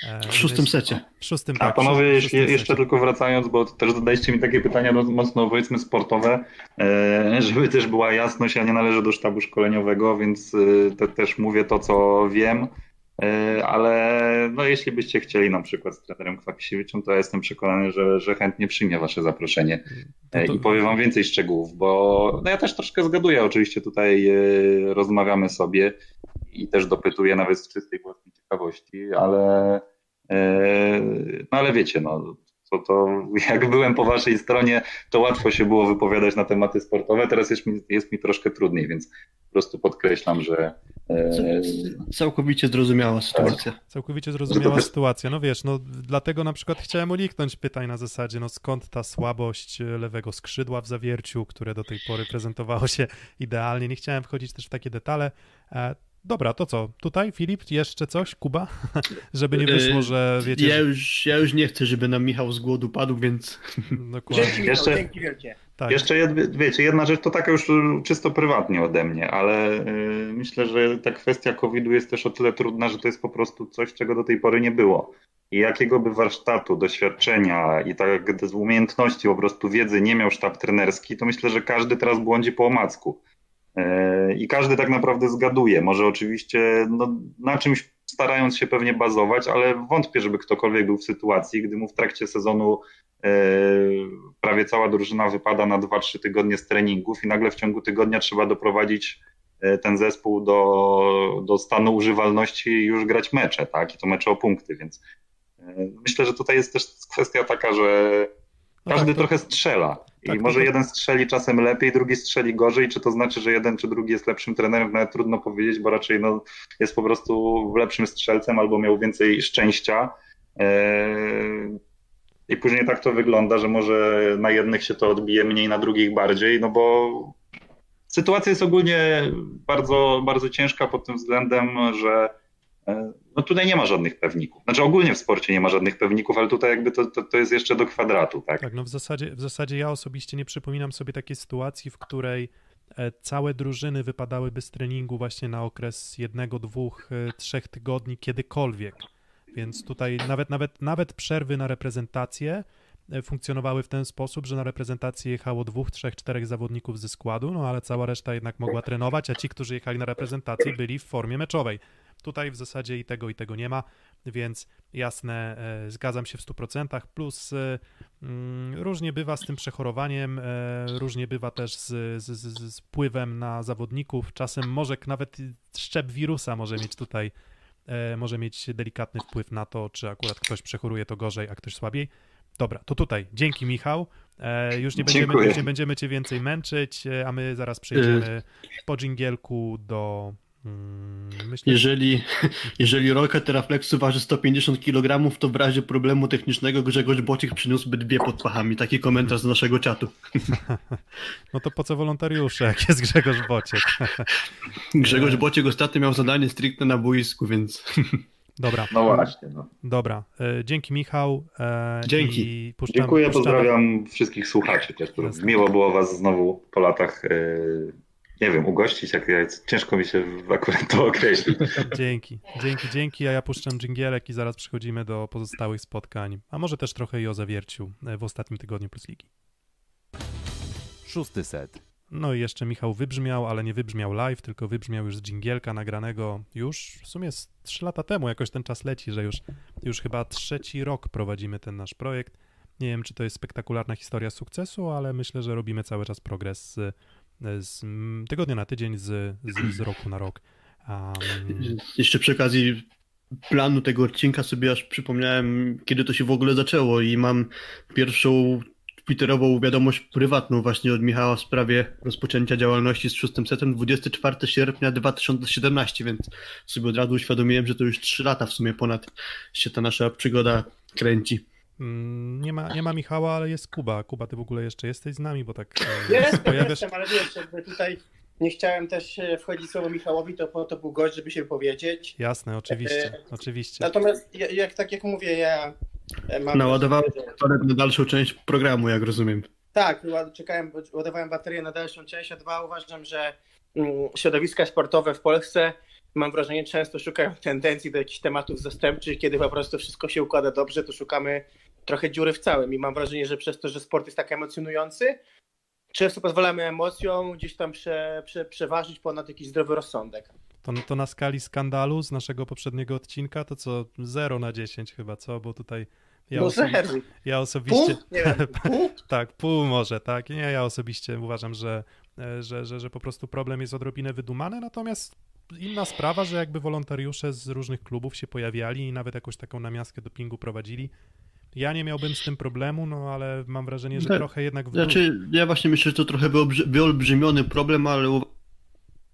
E, w szóstym secie. W szóstym, tak. A panowie, jeśli, jeszcze tylko wracając, bo też zadaliście mi takie pytania no, mocno powiedzmy sportowe, e, żeby też była jasność, ja nie należę do sztabu szkoleniowego, więc te, też mówię to, co wiem. E, ale no, jeśli byście chcieli na przykład z trenerem Kwakisiewiczem, to ja jestem przekonany, że, że chętnie przyjmie wasze zaproszenie. E, to... i powiem wam więcej szczegółów, bo no, ja też troszkę zgaduję, oczywiście tutaj e, rozmawiamy sobie i też dopytuję nawet z czystej własnej ciekawości, ale no ale wiecie, no to, to jak byłem po waszej stronie, to łatwo się było wypowiadać na tematy sportowe, teraz jest mi, jest mi troszkę trudniej, więc po prostu podkreślam, że E, całkowicie zrozumiała sytuacja. Całkowicie zrozumiała sytuacja. No wiesz, no dlatego na przykład chciałem uniknąć pytań na zasadzie, no skąd ta słabość lewego skrzydła w zawierciu, które do tej pory prezentowało się idealnie. Nie chciałem wchodzić też w takie detale. Dobra, to co? Tutaj, Filip, jeszcze coś? Kuba? [laughs] żeby nie wyszło, że wiecie... Ja już, ja już nie chcę, żeby nam Michał z głodu padł, więc... Dokładnie. Dzięki, Jeszcze... Dzięki wielkie. Tak. Jeszcze wiecie, jedna rzecz to taka już czysto prywatnie ode mnie, ale yy, myślę, że ta kwestia COVID-u jest też o tyle trudna, że to jest po prostu coś, czego do tej pory nie było. I jakiego by warsztatu, doświadczenia i tak umiejętności, po prostu wiedzy nie miał sztab trenerski, to myślę, że każdy teraz błądzi po omacku. Yy, I każdy tak naprawdę zgaduje. Może oczywiście no, na czymś starając się pewnie bazować, ale wątpię, żeby ktokolwiek był w sytuacji, gdy mu w trakcie sezonu e, prawie cała drużyna wypada na 2-3 tygodnie z treningów i nagle w ciągu tygodnia trzeba doprowadzić e, ten zespół do, do stanu używalności i już grać mecze, tak? I to mecze o punkty, więc e, myślę, że tutaj jest też kwestia taka, że no każdy tak, to... trochę strzela. I tak, może jeden strzeli czasem lepiej, drugi strzeli gorzej. Czy to znaczy, że jeden czy drugi jest lepszym trenerem? Nawet trudno powiedzieć, bo raczej no, jest po prostu lepszym strzelcem albo miał więcej szczęścia. Eee, I później tak to wygląda, że może na jednych się to odbije mniej, na drugich bardziej, no bo sytuacja jest ogólnie bardzo, bardzo ciężka pod tym względem, że e, no tutaj nie ma żadnych pewników. Znaczy ogólnie w sporcie nie ma żadnych pewników, ale tutaj jakby to, to, to jest jeszcze do kwadratu, tak? Tak, no w zasadzie, w zasadzie ja osobiście nie przypominam sobie takiej sytuacji, w której e, całe drużyny wypadałyby z treningu właśnie na okres jednego, dwóch, e, trzech tygodni kiedykolwiek. Więc tutaj nawet, nawet, nawet przerwy na reprezentację e, funkcjonowały w ten sposób, że na reprezentację jechało dwóch, trzech, czterech zawodników ze składu, no ale cała reszta jednak mogła trenować, a ci, którzy jechali na reprezentację, byli w formie meczowej. Tutaj w zasadzie i tego, i tego nie ma, więc jasne, e, zgadzam się w 100%. Plus e, mm, różnie bywa z tym przechorowaniem, e, różnie bywa też z, z, z, z wpływem na zawodników. Czasem może nawet szczep wirusa może mieć tutaj, może mieć delikatny wpływ na to, czy akurat ktoś przechoruje to gorzej, a ktoś słabiej. Dobra, to tutaj. Dzięki Michał. Już, nie będziemy, już nie będziemy cię więcej męczyć, a my zaraz przejdziemy po dżingielku do... Mm, myślę, Jeżeli, [laughs] jeżeli Rocket Teraflexu waży 150 kg, to w razie problemu technicznego Grzegorz Bociek przyniósłby dwie pod pachami. Taki komentarz z naszego czatu. [laughs] no to po co wolontariusze, jak jest Grzegorz Bociek? [laughs] Grzegorz Bociek ostatnio miał zadanie stricte na boisku, więc Dobra, No właśnie. No. dobra. E, dzięki Michał. E, Dzięki. I puszczam, Dziękuję, puszczamy- pozdrawiam wszystkich słuchaczy też. Miło było was znowu po latach, yy, nie wiem, ugościć, jak, jak ciężko mi się akurat to określić. [laughs] Dzięki, dzięki, dzięki, a ja puszczam dżingielek i zaraz przechodzimy do pozostałych spotkań, a może też trochę i o zawierciu e, w ostatnim tygodniu Plus Ligi. Szósty set. No i jeszcze Michał wybrzmiał, ale nie wybrzmiał live, tylko wybrzmiał już z dżingielka nagranego już w sumie z 3 lata temu, jakoś ten czas leci, że już, już chyba trzeci rok prowadzimy ten nasz projekt. Nie wiem, czy to jest spektakularna historia sukcesu, ale myślę, że robimy cały czas progres z, tygodnia na tydzień, z, z, z roku na rok. Um, jeszcze przy okazji planu tego odcinka sobie aż przypomniałem, kiedy to się w ogóle zaczęło i mam pierwszą twitterową wiadomość prywatną właśnie od Michała w sprawie rozpoczęcia działalności z szóstym setem 24 sierpnia 2017, więc sobie od razu uświadomiłem, że to już 3 lata w sumie ponad się ta nasza przygoda kręci. Mm, Nie ma, nie ma Michała, ale jest Kuba. Kuba, ty w ogóle jeszcze jesteś z nami, bo tak e, Jestem, pojawiasz... jestem, ale wiesz, jakby tutaj nie chciałem też e, wchodzić słowo Michałowi, to po to był gość, żeby się wypowiedzieć. Jasne, oczywiście, E, oczywiście. Natomiast ja- jak, tak jak mówię, ja e, mam... Naładowałem baterię na dalszą część programu, jak rozumiem. Tak, czekałem, ładowałem baterię na dalszą część, a dwa uważam, że mm, środowiska sportowe w Polsce mam wrażenie często szukają tendencji do jakichś tematów zastępczych, kiedy po prostu wszystko się układa dobrze, to szukamy trochę dziury w całym i mam wrażenie, że przez to, że sport jest tak emocjonujący, często pozwalamy emocjom gdzieś tam prze, prze, przeważyć ponad jakiś zdrowy rozsądek. To, to na skali skandalu z naszego poprzedniego odcinka to co 0 na 10 chyba, co? Bo tutaj ja, no osobi- ja Pół? osobiście Nie wiem, [laughs] pół? tak, pół może, tak. Nie, ja osobiście uważam, że, e, że, że, że po prostu problem jest odrobinę wydumany, natomiast inna sprawa, że jakby wolontariusze z różnych klubów się pojawiali i nawet jakąś taką namiastkę dopingu prowadzili. Ja nie miałbym z tym problemu, no ale mam wrażenie, że Tak. trochę jednak w Znaczy, ja właśnie myślę, że to trochę wyolbrzy- wyolbrzymiony problem, ale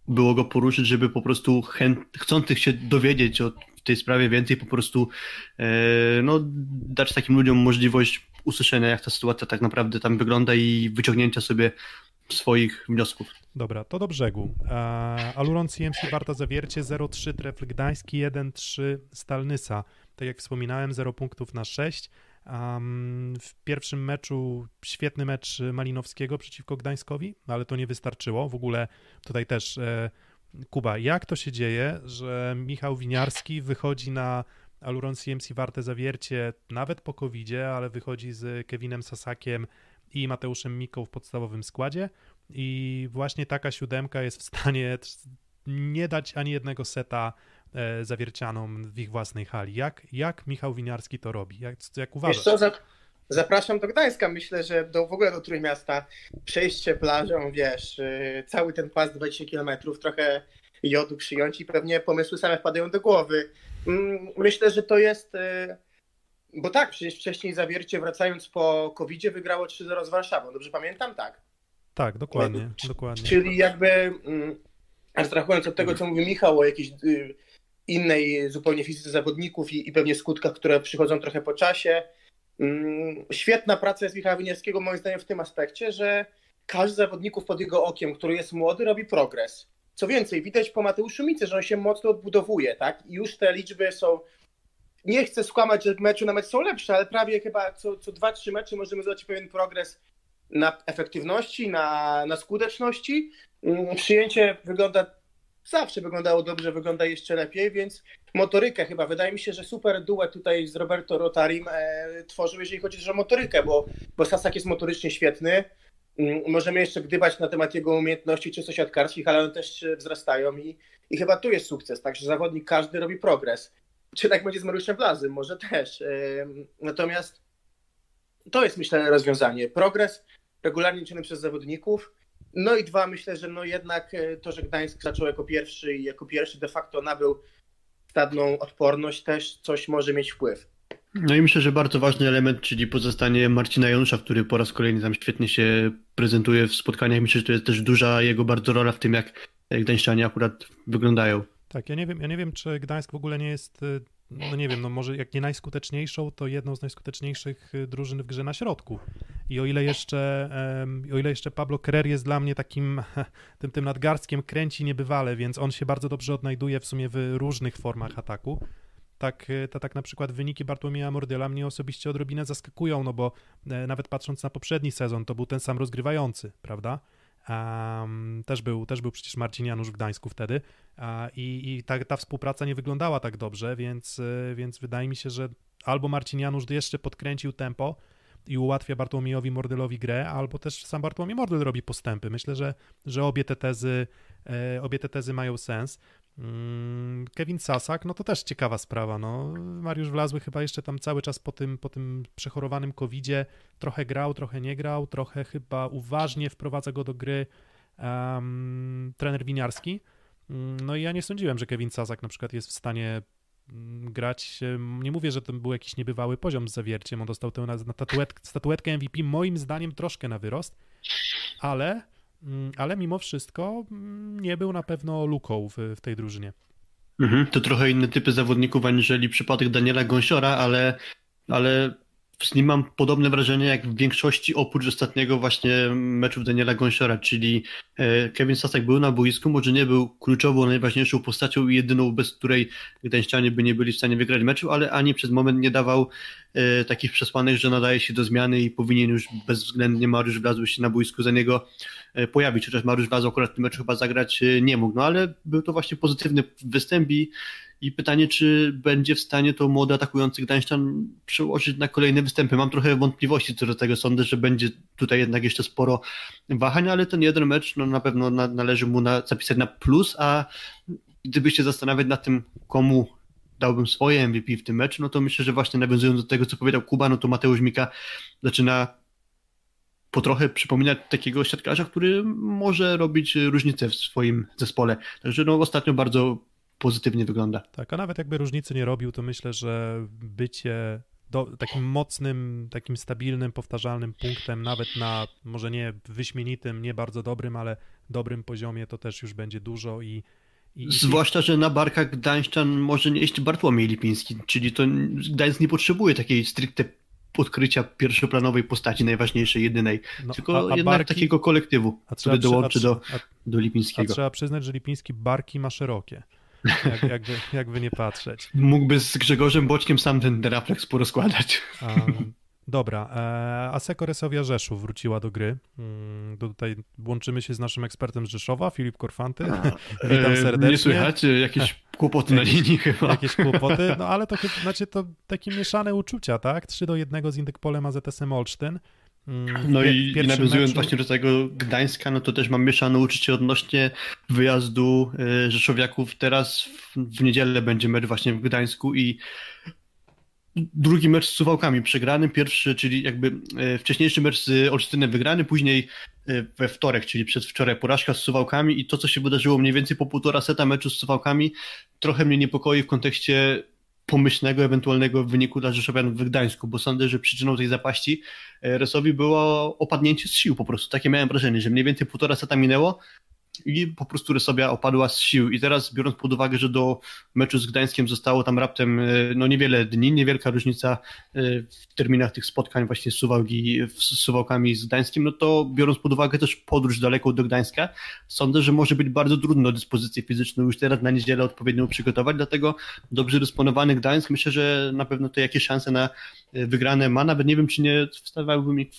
było go poruszyć, żeby po prostu chęt, chcących się dowiedzieć o tej sprawie więcej, po prostu e, no, dać takim ludziom możliwość usłyszenia, jak ta sytuacja tak naprawdę tam wygląda i wyciągnięcia sobie swoich wniosków. Dobra, to do brzegu. Aluron CMC Warta Zawiercie 0-3 Trefl Gdański 1-3 Stalnysa. Tak jak wspominałem, 0 punktów na 6. Um, w pierwszym meczu świetny mecz Malinowskiego przeciwko Gdańskowi, no ale to nie wystarczyło. W ogóle tutaj też e, Kuba, jak to się dzieje, że Michał Winiarski wychodzi na Aluron CMC Warte Zawiercie nawet po covid ale wychodzi z Kevinem Sasakiem i Mateuszem Miką w podstawowym składzie i właśnie taka siódemka jest w stanie [laughs] nie dać ani jednego seta e, zawiercianom w ich własnej hali. Jak, jak Michał Winiarski to robi? Jak, jak Wiesz uważasz? zapraszam do Gdańska. Myślę, że do, w ogóle do Trójmiasta przejście plażą, wiesz, yy, cały ten pas 20 km, trochę jodu przyjąć i pewnie pomysły same wpadają do głowy. Mm, Myślę, że to jest... yy, Bo tak, przecież wcześniej Zawiercie wracając po covid wygrało 3-0 z Warszawą. Dobrze pamiętam? Tak. Tak, dokładnie, dokładnie. Czyli jakby mm, abstrahując od tego, co mówił Michał o jakiejś y, innej zupełnie fizyce zawodników i, i pewnie skutkach, które przychodzą trochę po czasie. Mm, Świetna praca jest Michała Winiarskiego moim zdaniem w tym aspekcie, że każdy z zawodników pod jego okiem, który jest młody, robi progres. Co więcej, widać po Mateuszu Micy, że on się mocno odbudowuje, tak? I już te liczby są. Nie chcę skłamać, że meczu na mecz są lepsze, ale prawie chyba co, co dwa, trzy mecze możemy zobaczyć pewien progres na efektywności, na, na skuteczności. Mm, Przyjęcie wygląda, zawsze wyglądało dobrze, wygląda jeszcze lepiej, więc motorykę chyba, wydaje mi się, że super duet tutaj z Roberto Rotarim e, tworzył, jeżeli chodzi o motorykę, bo, bo Sasak jest motorycznie świetny. Mm, Możemy jeszcze gdybać na temat jego umiejętności czysto siatkarskich, ale one też e, wzrastają i, i chyba tu jest sukces, także zawodnik każdy robi progres. Czy tak będzie z Mariuszem Blazym? Może też. Em, Natomiast to jest myślę rozwiązanie. Progres regularnie liczony przez zawodników. No i dwa, myślę, że no jednak e, to, że Gdańsk zaczął jako pierwszy i jako pierwszy de facto nabył stadną odporność, też coś może mieć wpływ. No i myślę, że bardzo ważny element, czyli pozostanie Marcina Janusza, który po raz kolejny tam świetnie się prezentuje w spotkaniach. Myślę, że to jest też duża jego bardzo rola w tym, jak Gdańszczanie akurat wyglądają. Tak, ja nie wiem, ja nie wiem, czy Gdańsk w ogóle nie jest, y, no nie wiem, no może jak nie najskuteczniejszą, to jedną z najskuteczniejszych y, drużyn w grze na środku. I o ile jeszcze, o ile jeszcze Pablo Kerrer jest dla mnie takim, [laughs] tym, tym nadgarstkiem kręci niebywale, więc on się bardzo dobrze odnajduje w sumie w różnych formach ataku, tak, y, to tak na przykład wyniki Bartłomieja Mordyla mnie osobiście odrobinę zaskakują, no bo e, nawet patrząc na poprzedni sezon, to był ten sam rozgrywający, prawda? Um, też, był, też był przecież Marcin Janusz w Gdańsku wtedy uh, i, i ta, ta współpraca nie wyglądała tak dobrze, więc, y, więc wydaje mi się, że albo Marcin Janusz jeszcze podkręcił tempo i ułatwia Bartłomiejowi Mordylowi grę, albo też sam Bartłomiej Mordyl robi postępy. Myślę, że, że obie, te tezy, e, obie te tezy mają sens. Mm, Kevin Sasak, no to też ciekawa sprawa. No, Mariusz Wlazły chyba jeszcze tam cały czas po tym, po tym przechorowanym covidzie trochę grał, trochę nie grał, trochę chyba uważnie wprowadza go do gry um, trener winiarski. Mm, no i ja nie sądziłem, że Kevin Sasak na przykład jest w stanie mm, grać. Nie mówię, że to był jakiś niebywały poziom z zawierciem. On dostał tę na, na statuetkę MVP moim zdaniem troszkę na wyrost, ale ale mimo wszystko mm, nie był na pewno luką w, w tej drużynie. Mhm, to trochę inne typy zawodników aniżeli przypadek Daniela Gąsiora, ale, ale z nim mam podobne wrażenie jak w większości oprócz ostatniego właśnie meczu Daniela Gąsiora, czyli e, Kevin Sasak był na boisku, może nie był kluczową, najważniejszą postacią i jedyną, bez której Gdańszczanie by nie byli w stanie wygrać meczu, ale ani przez moment nie dawał e, takich przesłanek, że nadaje się do zmiany i powinien już bezwzględnie Mariusz Wlazły się na boisku za niego e, pojawić, chociaż Mariusz Wlazły akurat w tym meczu chyba zagrać nie mógł, no ale był to właśnie pozytywny występ i i pytanie, czy będzie w stanie to młody atakujący Gdańszczan przełożyć na kolejne występy. Mam trochę wątpliwości co do tego. Sądzę, że będzie tutaj jednak jeszcze sporo wahań, ale ten jeden mecz no, na pewno na, należy mu na, zapisać na plus, a gdyby się zastanawiać nad tym, komu dałbym swoje MVP w tym meczu, no to myślę, że właśnie nawiązując do tego, co powiedział Kuba, no to Mateusz Mika zaczyna po trochę przypominać takiego siatkarza, który może robić różnicę w swoim zespole. Także no ostatnio bardzo pozytywnie wygląda. Tak, a nawet jakby różnicy nie robił, to myślę, że bycie do, takim mocnym, takim stabilnym, powtarzalnym punktem, nawet na może nie wyśmienitym, nie bardzo dobrym, ale dobrym poziomie, to też już będzie dużo i. i Zwłaszcza, że na barkach Gdańszczan może nie iść Bartłomiej Lipiński, czyli to Gdańsk nie potrzebuje takiej stricte odkrycia pierwszoplanowej postaci, najważniejszej, jedynej, no, tylko a, a jednak barki, takiego kolektywu, który dołączy do, do Lipińskiego. A trzeba przyznać, że Lipiński barki ma szerokie. Jak, jakby, jakby nie patrzeć. Mógłby z Grzegorzem Boczkiem sam ten Deraflex porozkładać. Dobra, e, Aseko Resowia Rzeszów wróciła do gry. Mm, tutaj łączymy się z naszym ekspertem z Rzeszowa, Filip Korfanty. [laughs] Witam serdecznie. Nie słychać? Jakieś [laughs] kłopoty na linii chyba. Jakieś kłopoty, no ale to, znaczy, to takie mieszane uczucia, tak? 3 do 1 z Indykpolem AZS-em Olsztyn. Mm, no i, i nawiązując właśnie do tego Gdańska, no to też mam mieszane uczucie odnośnie wyjazdu y, Rzeszowiaków. Teraz w, w niedzielę będzie mecz właśnie w Gdańsku i drugi mecz z Suwałkami przegrany, pierwszy, czyli jakby y, wcześniejszy mecz z Olsztynem wygrany, później y, we wtorek, czyli przedwczoraj porażka z Suwałkami. I to, co się wydarzyło mniej więcej po półtora seta meczu z Suwałkami, trochę mnie niepokoi w kontekście pomyślnego, ewentualnego wyniku dla Rzeszowian w Gdańsku, bo sądzę, że przyczyną tej zapaści e, Resowi było opadnięcie z sił po prostu. Takie miałem wrażenie, że mniej więcej półtora seta minęło, i po prostu Rysobia opadła z sił. I teraz biorąc pod uwagę, że do meczu z Gdańskiem zostało tam raptem e, no niewiele dni, niewielka różnica e, w terminach tych spotkań właśnie z, Suwałki, z Suwałkami z Gdańskiem, no to biorąc pod uwagę też podróż daleką do Gdańska, sądzę, że może być bardzo trudno dyspozycję fizyczną już teraz na niedzielę odpowiednio przygotować, dlatego dobrze dysponowany Gdańsk myślę, że na pewno to jakieś szanse na e, wygrane ma, nawet nie wiem, czy nie wstawiałbym ich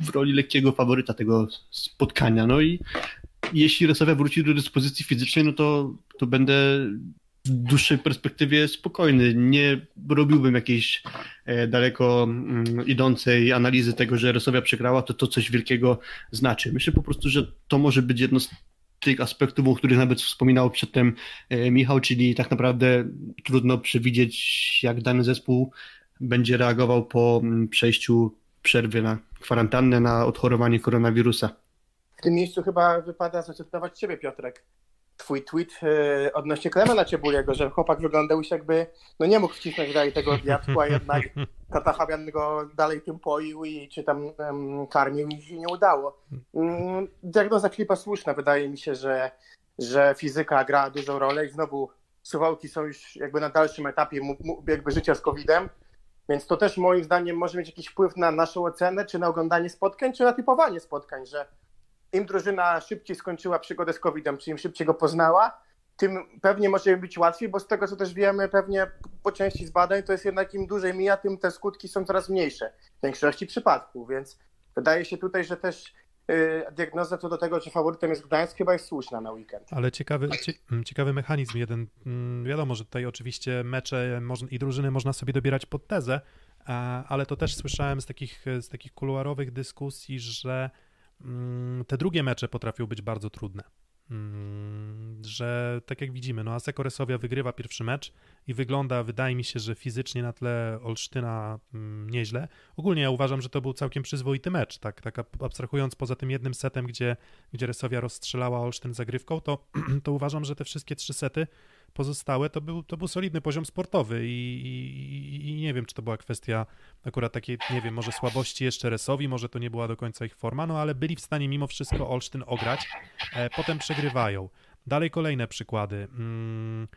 w roli lekkiego faworyta tego spotkania. No i jeśli Resowia wróci do dyspozycji fizycznej, no to, to będę w dłuższej perspektywie spokojny. Nie robiłbym jakiejś e, daleko mm, idącej analizy tego, że Resowia przegrała, to to coś wielkiego znaczy. Myślę po prostu, że to może być jedno z tych aspektów, o których nawet wspominał przedtem e, Michał, czyli tak naprawdę trudno przewidzieć, jak dany zespół będzie reagował po mm, przejściu przerwy na kwarantannę, na odchorowanie koronawirusa. W tym miejscu chyba wypada zacytować Ciebie, Piotrek. twój tweet e, odnośnie Klemena Ciebuliego, że chłopak wyglądał już jakby, no nie mógł wcisnąć dalej tego odwiatku, a jednak tata Fabian go dalej tym poił i czy tam karmił i się nie udało. Um, diagnoza Filipa słuszna, wydaje mi się, że, że fizyka gra dużą rolę i znowu Suwałki są już jakby na dalszym etapie jakby życia z COVID-em, więc to też moim zdaniem może mieć jakiś wpływ na naszą ocenę, czy na oglądanie spotkań, czy na typowanie spotkań, że im drużyna szybciej skończyła przygodę z COVID-em, czy im szybciej go poznała, tym pewnie może być łatwiej, bo z tego co też wiemy, pewnie po części z badań, to jest jednak im dłużej mija, tym te skutki są coraz mniejsze w większości przypadków, więc wydaje się tutaj, że też yy, diagnoza co do tego, czy faworytem jest Gdańsk, chyba jest słuszna na weekend. Ale ciekawy, ciekawy mechanizm jeden. Mm, wiadomo, że tutaj oczywiście mecze i drużyny można sobie dobierać pod tezę, ale to też słyszałem z takich, z takich kuluarowych dyskusji, że Mm, te drugie mecze potrafią być bardzo trudne. Mm, że tak jak widzimy, no Aseko Resowia wygrywa pierwszy mecz i wygląda, wydaje mi się, że fizycznie na tle Olsztyna mm, nieźle. Ogólnie ja uważam, że to był całkiem przyzwoity mecz, tak, tak abstrahując poza tym jednym setem, gdzie, gdzie Resowia rozstrzelała Olsztyn zagrywką, to, [clears throat] to uważam, że te wszystkie trzy sety pozostałe to był, to był solidny poziom sportowy i, i, i, nie wiem, czy to była kwestia akurat takiej, nie wiem, może słabości jeszcze Resowi, może to nie była do końca ich forma, no ale byli w stanie mimo wszystko Olsztyn ograć, e, potem przegrywają. Dalej kolejne przykłady. Mm,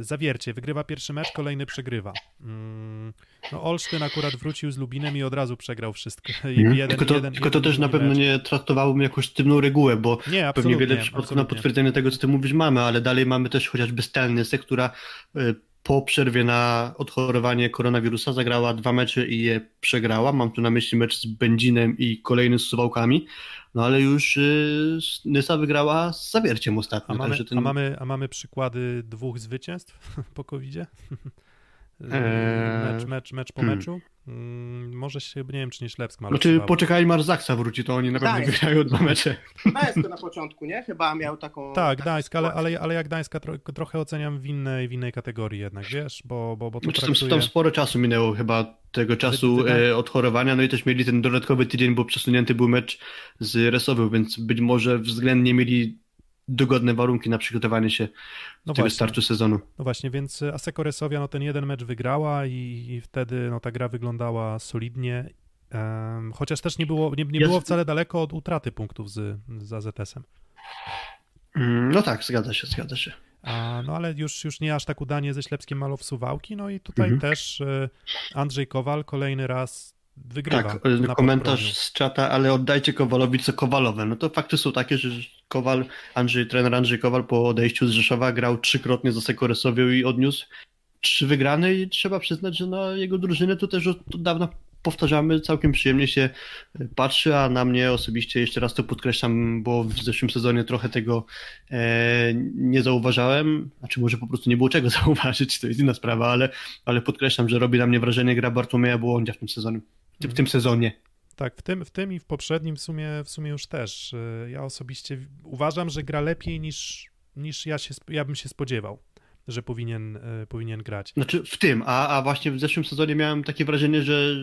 zawiercie, wygrywa pierwszy mecz, kolejny przegrywa. Mm, no Olsztyn akurat wrócił z Lubinem i od razu przegrał wszystko. [laughs] Mhm. Jeden, tylko to, jeden, tylko to też na pewno mecz. nie traktowałbym jako sztywną regułę, bo nie, pewnie wiele przypadków na potwierdzenie tego, co ty mówisz, mamy, ale dalej mamy też chociażby Stelnysę, która e, po przerwie na odchorowanie koronawirusa zagrała dwa mecze i je przegrała. Mam tu na myśli mecz z Będzinem i kolejny z Suwałkami. No ale już y, Nysa wygrała z Zawierciem ostatnio. A mamy, ten... a, mamy, a mamy przykłady dwóch zwycięstw [laughs] po covid. Mecz, mecz, mecz po hmm. meczu? Hmm, może się, nie wiem, czy nie Ślepsk ma. Znaczy, poczekaj, Marzaksa wróci, to oni na pewno wygrają dwa mecze. Gdańsk na początku, nie? Chyba miał taką... Tak, Gdańsk, ale, ale, ale ja Gdańska tro, trochę oceniam w innej, w innej kategorii jednak, wiesz, bo, bo, bo to znaczy, traktuje... tam, sporo czasu minęło chyba tego czasu ty, ty, ty, e, odchorowania, no i też mieli ten dodatkowy tydzień, bo przesunięty był mecz z Resową, więc być może względnie mieli dogodne warunki na przygotowanie się no do tego startu sezonu. No właśnie, więc Aseko Resowia no ten jeden mecz wygrała i, i wtedy no ta gra wyglądała solidnie, um, chociaż też nie było, nie, nie było wcale daleko od utraty punktów z, z AZS-em. Mm, no tak, zgadza się, zgadza się. A, no ale już, już nie aż tak udanie ze Ślepskim Malow Suwałki, no i tutaj mhm. też y, Andrzej Kowal kolejny raz wygrywa. Tak, komentarz z czata, ale oddajcie Kowalowi co Kowalowe. No to fakty są takie, że Kowal, Andrzej, trener Andrzej Kowal po odejściu z Rzeszowa grał trzykrotnie za Sekoresowią i odniósł trzy wygrane i trzeba przyznać, że na jego drużynę to też od dawna powtarzamy, całkiem przyjemnie się patrzy, a na mnie osobiście, jeszcze raz to podkreślam, bo w zeszłym sezonie trochę tego e, nie zauważałem, znaczy może po prostu nie było czego [laughs] zauważyć, to jest inna sprawa, ale, ale podkreślam, że robi na mnie wrażenie gra Bartłomieja Błądzia w tym sezonie w tym sezonie. Tak, w tym, w tym i w poprzednim w sumie, w sumie już też. Y, ja osobiście uważam, że gra lepiej niż, niż ja, się, ja bym się spodziewał, że powinien, y, powinien grać. Znaczy w tym, a, a właśnie w zeszłym sezonie miałem takie wrażenie, że,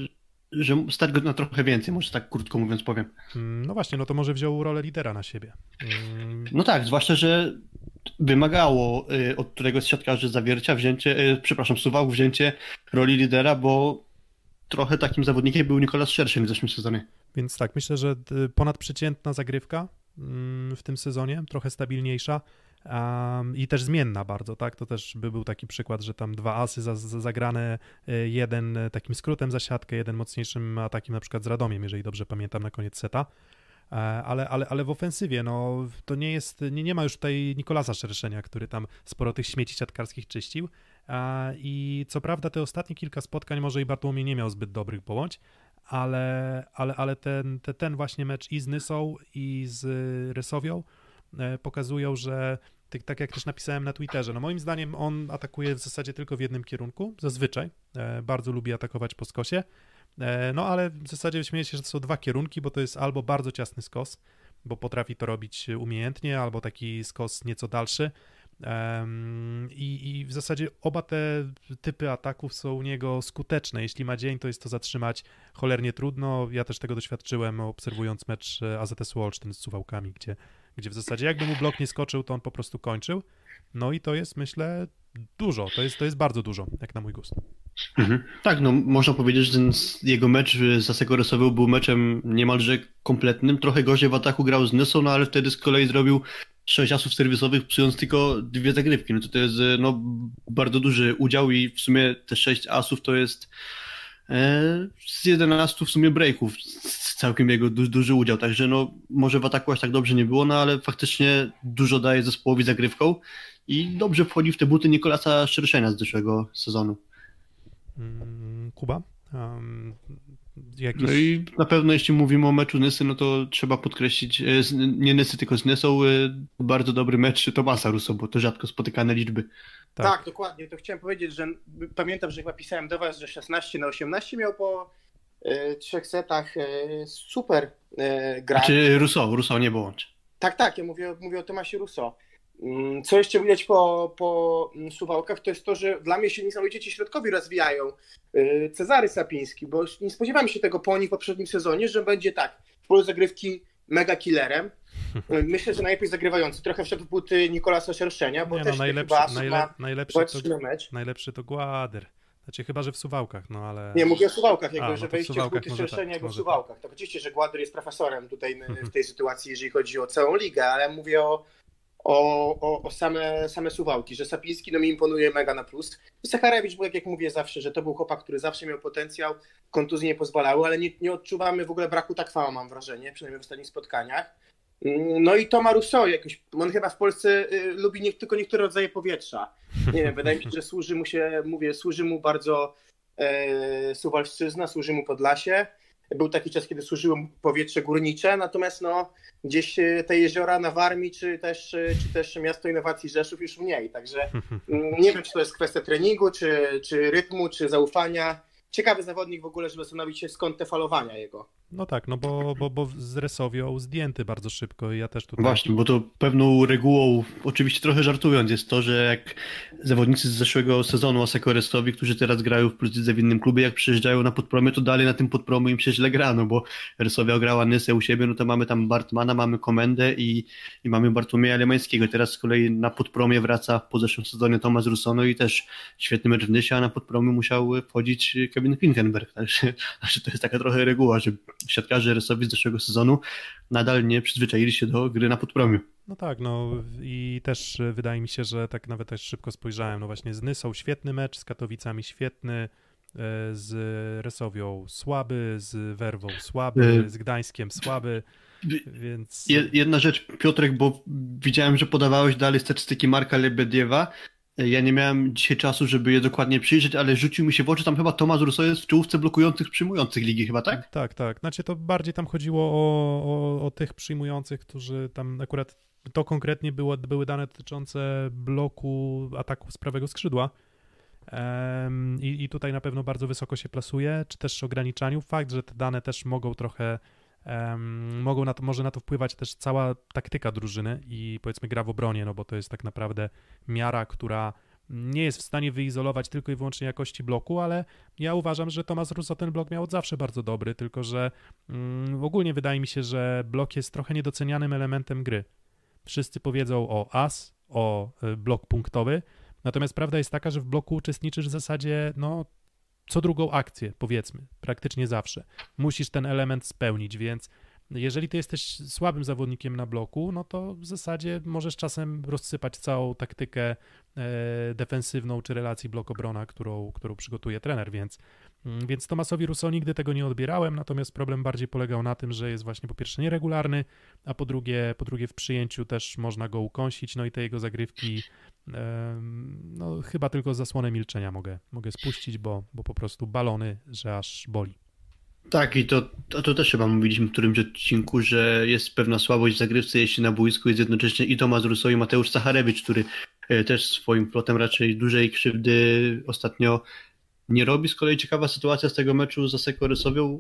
że stać go na trochę więcej, może tak krótko mówiąc powiem. Mm, no właśnie, no to może wziął rolę lidera na siebie. Mm. No tak, zwłaszcza, że wymagało y, od któregoś z siatkarzy zawiercia wzięcie, przepraszam, suwał wzięcie roli lidera, bo trochę takim zawodnikiem był Nikolas Szerszyn w zeszłym sezonie. Więc tak, myślę, że ponadprzeciętna zagrywka mm, w tym sezonie, trochę stabilniejsza um, i też zmienna bardzo, tak? To też by był taki przykład, że tam dwa asy za, za zagrane, e, jeden takim skrótem za siatkę, jeden mocniejszym atakiem na przykład z Radomiem, jeżeli dobrze pamiętam, na koniec seta. E, ale, ale, ale w ofensywie, no to nie jest, nie, nie ma już tutaj Nikolasa Szerszenia, który tam sporo tych śmieci siatkarskich czyścił, i co prawda te ostatnie kilka spotkań może i Bartłomiej nie miał zbyt dobrych połącz, ale, ale, ale ten, te, ten właśnie mecz i z Nysą i z Rysowią e, pokazują, że tak, tak jak też napisałem na Twitterze, no moim zdaniem on atakuje w zasadzie tylko w jednym kierunku, zazwyczaj, e, bardzo lubi atakować po skosie, e, no ale w zasadzie śmieję się, że to są dwa kierunki, bo to jest albo bardzo ciasny skos, bo potrafi to robić umiejętnie, albo taki skos nieco dalszy, i, I, w zasadzie oba te typy ataków są u niego skuteczne. Jeśli ma dzień, to jest to zatrzymać cholernie trudno. Ja też tego doświadczyłem, obserwując mecz AZS Olsztyn z Suwałkami, gdzie, gdzie w zasadzie jakby mu blok nie skoczył, to on po prostu kończył. No i to jest, myślę, dużo. To jest, to jest bardzo dużo, jak na mój gust. Mhm. Tak, no można powiedzieć, że ten jego mecz z Aseko Rysowią był meczem niemalże kompletnym. Trochę gorzej w ataku grał z Nysą, no ale wtedy z kolei zrobił sześć asów serwisowych, psując tylko dwie zagrywki. No to, to jest no, bardzo duży udział i w sumie te sześć asów to jest e, z 11 w sumie breaków całkiem jego du duży udział, także no może w ataku aż tak dobrze nie było, no ale faktycznie dużo daje zespołowi zagrywką i dobrze wchodzi w te buty Nikolasa Szerszenia z zeszłego sezonu. Mm, Kuba? Um, jakiś... No i na pewno jeśli mówimy o meczu Nysy, no to trzeba podkreślić, e, nie Nysy, tylko z Nysą, e, bardzo dobry mecz Tomasa Russo, bo to rzadko spotykane liczby. Tak. tak. dokładnie. To chciałem powiedzieć, że pamiętam, że chyba pisałem do was, że 16 na 18 miał po y, trzech setach y, super y, gra. Znaczy Russo, Russo nie bądź. Tak, tak, ja mówię, mówię o Tomasie Russo. Mm, co jeszcze widać po, po mm, Suwałkach, to jest to, że dla mnie się niesamowicie ci środkowi rozwijają. Y, Cezary Sapiński, bo nie spodziewałem się tego po nich w poprzednim sezonie, że będzie tak, w polu zagrywki mega killerem. [laughs] Myślę, że najlepiej zagrywający. Trochę wszedł w buty Nikolasa Szerszenia, bo nie też no, najlepszy, chyba najle, najlepszy, to, mecz. najlepszy to Gładyr. Znaczy chyba, że w Suwałkach, no ale... Nie, mówię o Suwałkach, jakby, A, że no wejście w, w buty Szerszenia tak, w Suwałkach. Tak. To oczywiście, że Gładyr jest profesorem tutaj w tej sytuacji, jeżeli chodzi o całą ligę, ale mówię o o, o, o, same, same suwałki, że Sapiński no mi imponuje mega na plus. Sacharewicz, bo jak, mówię zawsze, że to był chłopak, który zawsze miał potencjał, kontuzje nie pozwalały, ale nie, nie odczuwamy w ogóle braku tak fała, mam wrażenie, przynajmniej w ostatnich spotkaniach. No i Toma Rousseau jakoś, on chyba w Polsce y, lubi nie, tylko niektóre rodzaje powietrza. Nie wiem, wydaje mi się, że służy mu się, mówię, służy mu bardzo e, Suwalszczyzna, służy mu Podlasie. Był taki czas, kiedy służyło powietrze górnicze, natomiast no, gdzieś e, te jeziora na Warmii, czy też, e, czy też miasto innowacji Rzeszów już mniej. Także mm, nie wiem, czy to jest kwestia treningu, czy, czy rytmu, czy zaufania. Ciekawy zawodnik w ogóle, żeby zastanowić się skąd te falowania jego. No tak, no bo, bo, bo z Resowią zdjęty bardzo szybko i ja też tutaj... Właśnie, bo to pewną regułą, oczywiście trochę żartując, jest to, że jak zawodnicy z zeszłego sezonu Aseko Resowi, którzy teraz grają w Plus w innym klubie, jak przyjeżdżają na podpromie, to dalej na tym podpromie im się źle gra, no bo Resowia grała Nysę u siebie, no to mamy tam Bartmana, mamy Komendę i, i mamy Bartłomieja Lemańskiego. Teraz z kolei na podpromie wraca po zeszłym sezonie Tomasz Rusono i też świetny mecz w Nysie, a na podpromie musiał wchodzić Kevin Finkenberg, [laughs] także to jest taka trochę reguła, że siatkarze rysowi z zeszłego sezonu nadal nie przyzwyczaili się do gry na podpromiu. No tak, no i też wydaje mi się, że tak nawet też szybko spojrzałem, no właśnie z Nysą świetny mecz, z Katowicami świetny, e, z Resowią słaby, z Werwą słaby, e, z Gdańskiem słaby, więc... Jedna rzecz, Piotrek, bo widziałem, że podawałeś dalej statystyki Marka Lebediewa ja nie miałem dzisiaj czasu, żeby je dokładnie przyjrzeć, ale rzucił mi się w oczy tam chyba Tomasz Russo jest w czołówce blokujących, przyjmujących ligi chyba, tak? Tak, tak. Znaczy to bardziej tam chodziło o, o, o tych przyjmujących, którzy tam akurat to konkretnie było, były dane dotyczące bloku ataku z prawego skrzydła. Um, i, I tutaj na pewno bardzo wysoko się plasuje, czy też ograniczaniu. Fakt, że te dane też mogą trochę Um, mogą na to, może na to wpływać też cała taktyka drużyny i powiedzmy gra w obronie, no bo to jest tak naprawdę miara, która nie jest w stanie wyizolować tylko i wyłącznie jakości bloku, ale ja uważam, że Tomasz Russo ten blok miał od zawsze bardzo dobry, tylko że um, ogólnie wydaje mi się, że blok jest trochę niedocenianym elementem gry. Wszyscy powiedzą o as, o y, blok punktowy, natomiast prawda jest taka, że w bloku uczestniczysz w zasadzie no co drugą akcję, powiedzmy, praktycznie zawsze. Musisz ten element spełnić, więc jeżeli ty jesteś słabym zawodnikiem na bloku, no to w zasadzie możesz czasem rozsypać całą taktykę e, defensywną czy relacji blok-obrona, którą, którą przygotuje trener, więc, mm, więc Tomasowi Russo nigdy tego nie odbierałem, natomiast problem bardziej polegał na tym, że jest właśnie po pierwsze nieregularny, a po drugie, po drugie w przyjęciu też można go ukąsić, no i te jego zagrywki no chyba tylko zasłonę milczenia mogę, mogę spuścić, bo, bo po prostu balony, że aż boli. Tak, i to, to, to też chyba mówiliśmy w którymś odcinku, że jest pewna słabość w zagrywce, jeśli na boisku jest jednocześnie i Tomasz Russo i Mateusz Sacharewicz, który e, też swoim plotem raczej dużej krzywdy ostatnio nie robi. Z kolei ciekawa sytuacja z tego meczu z Asekorysowią,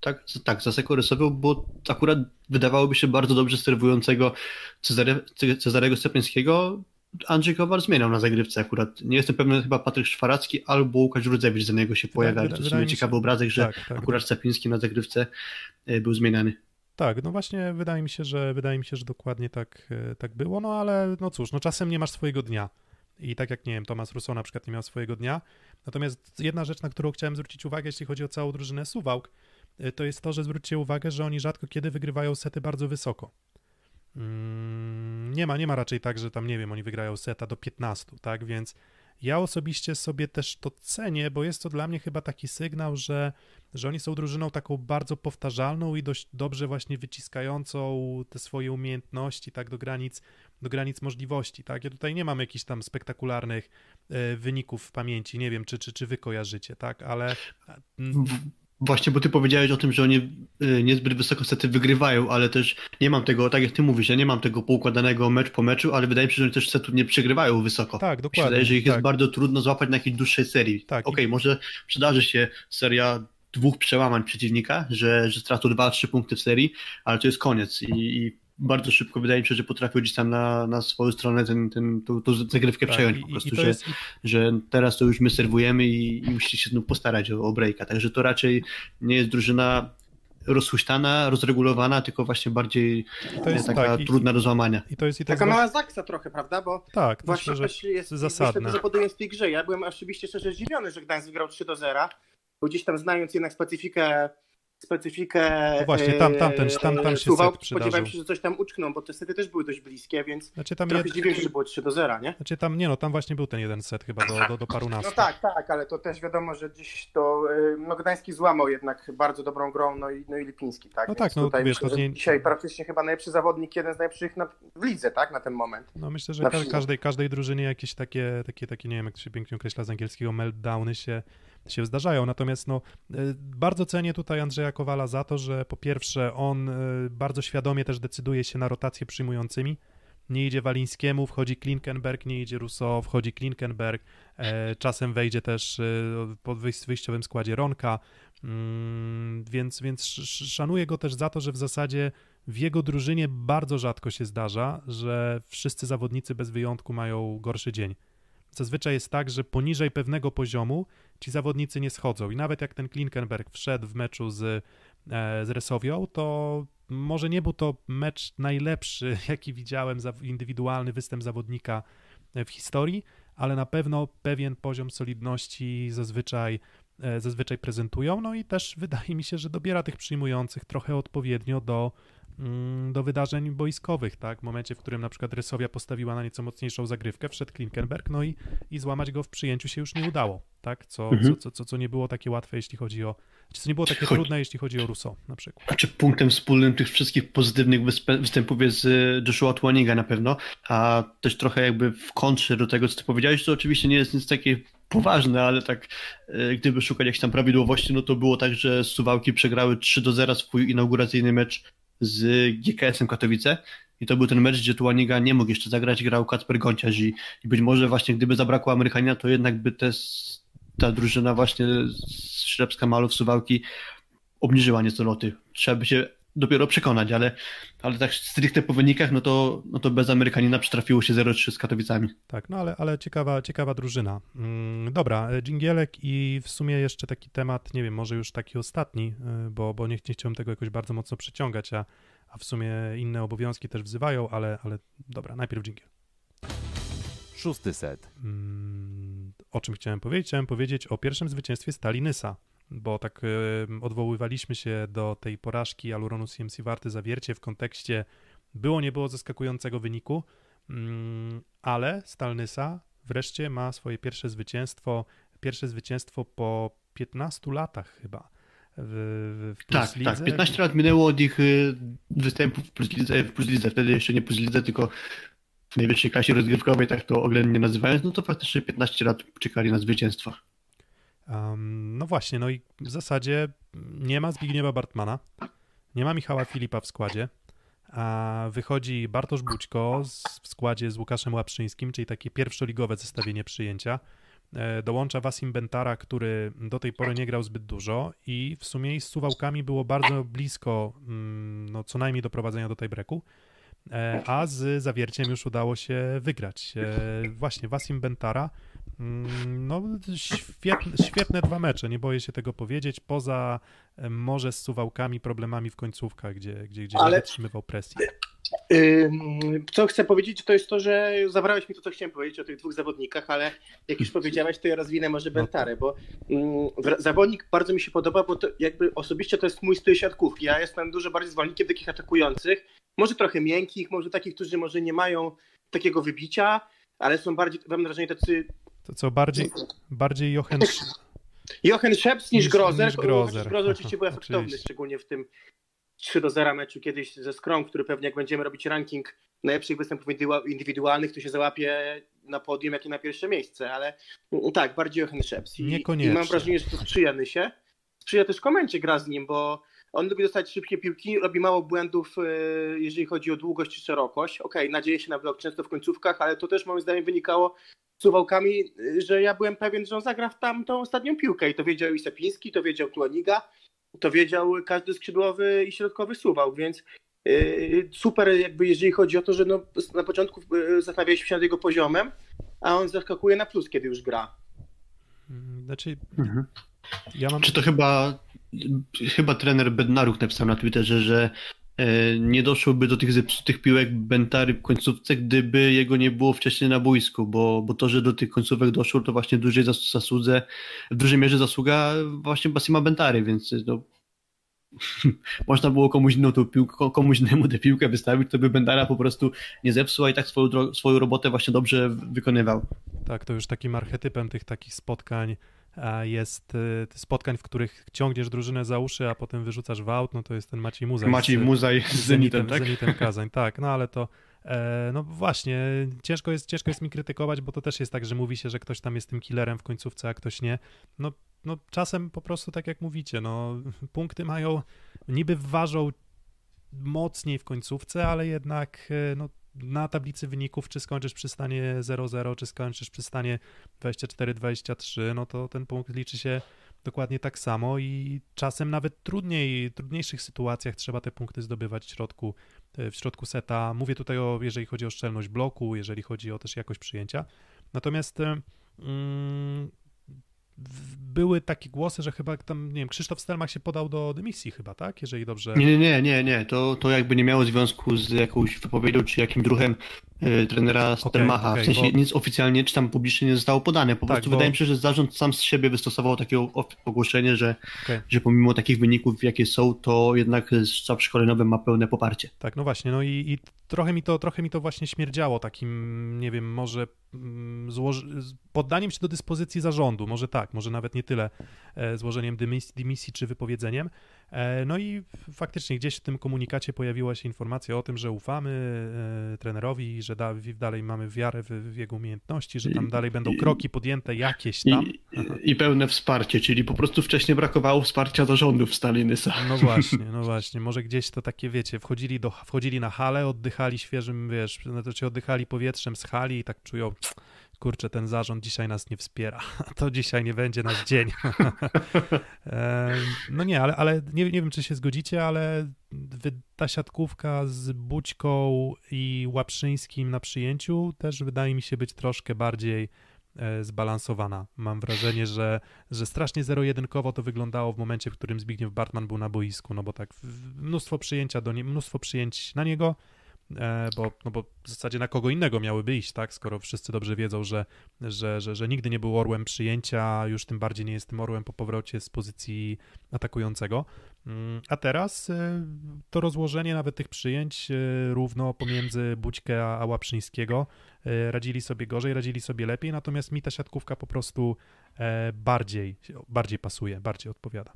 tak, tak, za Asekorysowią, bo akurat wydawałoby się bardzo dobrze serwującego Cezare, Cezarego Stepińskiego Andrzej Kowal zmieniał na zagrywce akurat. Nie jestem pewny, chyba Patryk Szwaracki albo Łukasz Rudzewicz za niego się pojawia. Tak, to jest ciekawy obrazek, że tak, tak, akurat Cepiński na zagrywce e, był zmieniany. Tak, no właśnie wydaje mi się, że wydaje mi się, że dokładnie tak, e, tak było, no ale no cóż, no czasem nie masz swojego dnia. I tak jak, nie wiem, Tomasz Rousseau na przykład nie miał swojego dnia. Natomiast jedna rzecz, na którą chciałem zwrócić uwagę, jeśli chodzi o całą drużynę Suwałk, y, to jest to, że zwróćcie uwagę, że oni rzadko kiedy wygrywają sety bardzo wysoko. Mm, nie ma, nie ma raczej tak, że tam, nie wiem, oni wygrają seta do 15, tak, więc ja osobiście sobie też to cenię, bo jest to dla mnie chyba taki sygnał, że, że oni są drużyną taką bardzo powtarzalną i dość dobrze właśnie wyciskającą te swoje umiejętności, tak, do granic, do granic możliwości, tak. Ja tutaj nie mam jakichś tam spektakularnych e, wyników w pamięci, nie wiem, czy, czy, czy wy kojarzycie, tak, ale... Właśnie, bo ty powiedziałeś o tym, że oni y, niezbyt wysoko sety wygrywają, ale też nie mam tego, tak jak ty mówisz, ja nie mam tego poukładanego mecz po meczu, ale wydaje mi się, że oni też setów nie przegrywają wysoko. Tak, dokładnie. Wydaje że ich tak. jest bardzo trudno złapać na jakiejś dłuższej serii. Tak. Okej, okay, może przydarzy się seria dwóch przełamań przeciwnika, że, że stracą dwa, trzy punkty w serii, ale to jest koniec i, i bardzo szybko wydaje mi się, że potrafił gdzieś tam na, na swoją stronę ten, ten, tą, tą zagrywkę tak, przejąć po prostu, że, jest... że teraz to już my serwujemy i, i musicie się znów postarać o, o breaka. Także to raczej nie jest drużyna rozhuśtana, rozregulowana, tylko właśnie bardziej to jest, taka tak, trudna i, do złamania. I to jest i taka mała zaksa trochę, prawda? Bo tak, właśnie myślę, że jest zasadne. Myślę, że podobnie w tej grze. Ja byłem oczywiście szczerze zdziwiony, że Gdańsk wygrał 3 do 0, bo gdzieś tam znając jednak specyfikę specyfikę no właśnie, tam, tam, ten, tam, tam się Suwałk, set spodziewałem się, że coś tam uczkną, bo te sety też były dość bliskie, więc znaczy, tam trochę jed... dziwię się, że było 3 do 0, nie? Znaczy tam, nie no, tam właśnie był ten jeden set chyba do, do, do parunastu. No tak, tak, ale to też wiadomo, że dziś to, no Gdański złamał jednak bardzo dobrą grą, no i, no i Lipiński, tak? No więc tak, no tutaj wiesz, myślę, nie... dzisiaj praktycznie chyba najlepszy zawodnik, jeden z najlepszych na, w lidze, tak, na ten moment. No myślę, że ka każdej, każdej drużynie jakieś takie, takie, takie, nie wiem, jak to się pięknie określa z angielskiego, meltdowny się się zdarzają. Natomiast no, e, bardzo cenię tutaj Andrzeja Kowala za to, że po pierwsze on e, bardzo świadomie też decyduje się na rotację przyjmującymi. Nie idzie Walińskiemu, wchodzi Klinkenberg, nie idzie Rousseau, wchodzi Klinkenberg, e, czasem wejdzie też po wyjściowym składzie Ronka, mm, więc, więc szanuję go też za to, że w zasadzie w jego drużynie bardzo rzadko się zdarza, że wszyscy zawodnicy bez wyjątku mają gorszy dzień. Zazwyczaj jest tak, że poniżej pewnego poziomu ci zawodnicy nie schodzą. I nawet jak ten Klinkenberg wszedł w meczu z, e, z Resowią, to może nie był to mecz najlepszy, [laughs] jaki widziałem, indywidualny występ zawodnika w historii, ale na pewno pewien poziom solidności zazwyczaj, e, zazwyczaj prezentują. No i też wydaje mi się, że dobiera tych przyjmujących trochę odpowiednio do do wydarzeń boiskowych, tak? W momencie, w którym na przykład Rysowia postawiła na nieco mocniejszą zagrywkę, wszedł Klinkenberg, no i, i złamać go w przyjęciu się już nie udało, tak? Co, mhm. co, co, co nie było takie łatwe, jeśli chodzi o, co nie było takie Chodź. trudne, jeśli chodzi o Rousseau na przykład. A czy punktem wspólnym tych wszystkich pozytywnych występów jest y, Joshua Tłaniga na pewno, a też trochę jakby w kontrze do tego, co ty powiedziałeś, to oczywiście nie jest nic takie poważne, ale tak y, gdyby szukać jakichś tam prawidłowości, no to było tak, że Suwałki przegrały 3 do 0 swój inauguracyjny mecz z GKS-em Katowice i to był ten mecz, gdzie Tuaniga nie mógł jeszcze zagrać, grał Kacper Gonciarz i, i być może właśnie gdyby zabrakło Amerykanina, to jednak by te, ta drużyna właśnie z Ślepska Malów, Suwałki obniżyła nieco loty. Trzeba by się dopiero przekonać, ale, ale tak stricte po wynikach, no to, no to bez Amerykanina przytrafiło się 0-3 z Katowicami. Tak, no ale, ale ciekawa, ciekawa drużyna. Mm, dobra, dżingielek i w sumie jeszcze taki temat, nie wiem, może już taki ostatni, y, bo, bo nie, nie chciałem tego jakoś bardzo mocno przeciągać, a, a w sumie inne obowiązki też wzywają, ale, ale dobra, najpierw dżingiel. Szósty set. Mm, o czym chciałem powiedzieć? Chciałem powiedzieć o pierwszym zwycięstwie Stali Nysa bo tak odwoływaliśmy się do tej porażki Aluronu CMC Warty Zawiercie w kontekście było, nie było zaskakującego wyniku, mm, ale Stalnysa wreszcie ma swoje pierwsze zwycięstwo, pierwsze zwycięstwo po 15 latach chyba. W, w tak, tak, 15 lat minęło od ich y, występów w Plus Lidze, w Plus Lidze, wtedy jeszcze nie Plus Lidze, tylko w najwyższej klasie rozgrywkowej, tak to oględnie nazywając, no to faktycznie 15 lat czekali na zwycięstwo. Um, no właśnie, no i w zasadzie nie ma Zbigniewa Bartmana, nie ma Michała Filipa w składzie, a wychodzi Bartosz Bućko w składzie z Łukaszem Łapszyńskim, czyli takie pierwszoligowe zestawienie przyjęcia. E, dołącza Wasim Bentara, który do tej pory nie grał zbyt dużo i w sumie z Suwałkami było bardzo blisko mm, no, co najmniej doprowadzenia do tiebreaku, e, a z Zawierciem już udało się wygrać. E, właśnie Wasim Bentara no, świetne, świetne dwa mecze, nie boję się tego powiedzieć, poza może z suwałkami, problemami w końcówkach, gdzie, gdzie, gdzie Ale- nie wytrzymywał presji. Co chcę powiedzieć, to jest to, że zabrałeś mi to, co chciałem powiedzieć o tych dwóch zawodnikach, ale jak już powiedziałeś, to ja rozwinę może Bentarę, bo zawodnik bardzo mi się podoba, bo to jakby osobiście to jest mój styl siatkówki. Ja jestem dużo bardziej zwolennikiem takich atakujących, może trochę miękkich, może takich, którzy może nie mają takiego wybicia, ale są bardziej, mam wrażenie, tacy To co, bardziej, bardziej Jochen... [laughs] Jochen Szeps niż Niż- Grozer. niż Grozer. Grozer oczywiście był [laughs] efektowny, Oczywiście. szczególnie w tym 3 do 0 meczu kiedyś ze Skrom, który pewnie jak będziemy robić ranking najlepszych występów indywidua- indywidualnych, to się załapie na podium, jak i na pierwsze miejsce, ale tak, bardziej Jochen Szeps. I, Niekoniecznie. I mam wrażenie, że to sprzyja Nysie. Sprzyja też komencie gra z nim, bo on lubi dostać szybkie piłki, robi mało błędów, e, jeżeli chodzi o długość czy szerokość. Okej, nadzieje się na blok często w końcówkach, ale to też moim zdaniem wynikało suwałkami, y, że ja byłem pewien, że on zagra w tamtą ostatnią piłkę i to wiedział i Sepiński, to wiedział Tuaniga, to wiedział każdy skrzydłowy i środkowy suwał, więc yy, super jakby jeżeli chodzi o to, że no, na początku yy, zastanawialiśmy się nad jego poziomem, a on zaskakuje na plus, kiedy już gra. Mm, Znaczy, Mhm. ja mam... Czy to chyba, chyba trener Bednaruk napisał na Twitterze, że nie doszłoby do tych zepsutych piłek Bentary w końcówce, gdyby jego nie było wcześniej na boisku, bo, bo to, że do tych końcówek doszło, to właśnie dużej zas- zasłudze, w dużej mierze zasługa właśnie Basima Bentary, więc no, [laughs] można było komuś, inną tą piłkę, komuś innemu tę piłkę wystawić, to by Bentara po prostu nie zepsuł, a i tak swoją, swoją robotę właśnie dobrze wykonywał. Tak, to już takim archetypem tych takich spotkań jest y, spotkań, w których ciągniesz drużynę za uszy, a potem wyrzucasz w aut, no to jest ten Maciej Muzaj. Maciej z- Muzaj z Zenitem, tak? Zenitem [laughs] Kazań, tak, no ale to e, no właśnie, ciężko jest, ciężko jest mi krytykować, bo to też jest tak, że mówi się, że ktoś tam jest tym killerem w końcówce, a ktoś nie. No, no czasem po prostu tak jak mówicie, no punkty mają, niby ważą mocniej w końcówce, ale jednak e, no, na tablicy wyników, czy skończysz przy stanie 0-0, czy skończysz przy stanie 24-23, no to ten punkt liczy się dokładnie tak samo i czasem nawet trudniej, trudniejszych sytuacjach trzeba te punkty zdobywać w środku, e, w środku seta. Mówię tutaj o, jeżeli chodzi o szczelność bloku, jeżeli chodzi o też jakość przyjęcia. Natomiast e, mm, były takie głosy, że chyba tam, nie wiem, Krzysztof Stelmach się podał do dymisji chyba, tak? Jeżeli dobrze... Nie, nie, nie, nie. To, to jakby nie miało związku z jakąś wypowiedzią czy jakim druhem e, trenera Stelmacha. okej, w sensie bo- nic oficjalnie czy tam publicznie nie zostało podane. Po Tak, prostu bo- wydaje mi się, że zarząd sam z siebie wystosował takie ogłoszenie, że, Okej. że pomimo takich wyników, jakie są, to jednak sztab szkoleniowy ma pełne poparcie. Tak, no właśnie, no i, i trochę, mi to, trochę mi to właśnie śmierdziało takim, nie wiem, może mm, złoż- poddaniem się do dyspozycji zarządu, może tak, może nawet nie tyle e, złożeniem dymisji, dymisji czy wypowiedzeniem. E, no i faktycznie gdzieś w tym komunikacie pojawiła się informacja o tym, że ufamy e, trenerowi, że da, dalej mamy wiarę w, w jego umiejętności, że tam dalej będą kroki podjęte jakieś tam. I, I pełne wsparcie, czyli po prostu wcześniej brakowało wsparcia zarządów Stalinysa. No właśnie, no właśnie. Może gdzieś to takie, wiecie, wchodzili, do, wchodzili na halę, oddychali świeżym, wiesz, znaczy oddychali powietrzem z hali i tak czują, kurczę, ten zarząd dzisiaj nas nie wspiera. [laughs] To dzisiaj nie będzie nasz dzień. [laughs] No nie, ale, ale nie, nie wiem, czy się zgodzicie, ale ta siatkówka z Bućką i Łaprzyńskim na przyjęciu też wydaje mi się być troszkę bardziej e, zbalansowana. Mam wrażenie, że, że strasznie zero-jedynkowo to wyglądało w momencie, w którym Zbigniew Bartman był na boisku, no bo tak mnóstwo przyjęcia do nie, mnóstwo przyjęć na niego, bo, no bo w zasadzie na kogo innego miałyby iść, tak, skoro wszyscy dobrze wiedzą, że, że, że, że nigdy nie był orłem przyjęcia, już tym bardziej nie jest tym orłem po powrocie z pozycji atakującego. Mm, A teraz e, to rozłożenie nawet tych przyjęć e, równo pomiędzy Bućkę a, Łaprzyńskiego e, radzili sobie gorzej, radzili sobie lepiej, natomiast mi ta siatkówka po prostu e, bardziej, bardziej pasuje, bardziej odpowiada.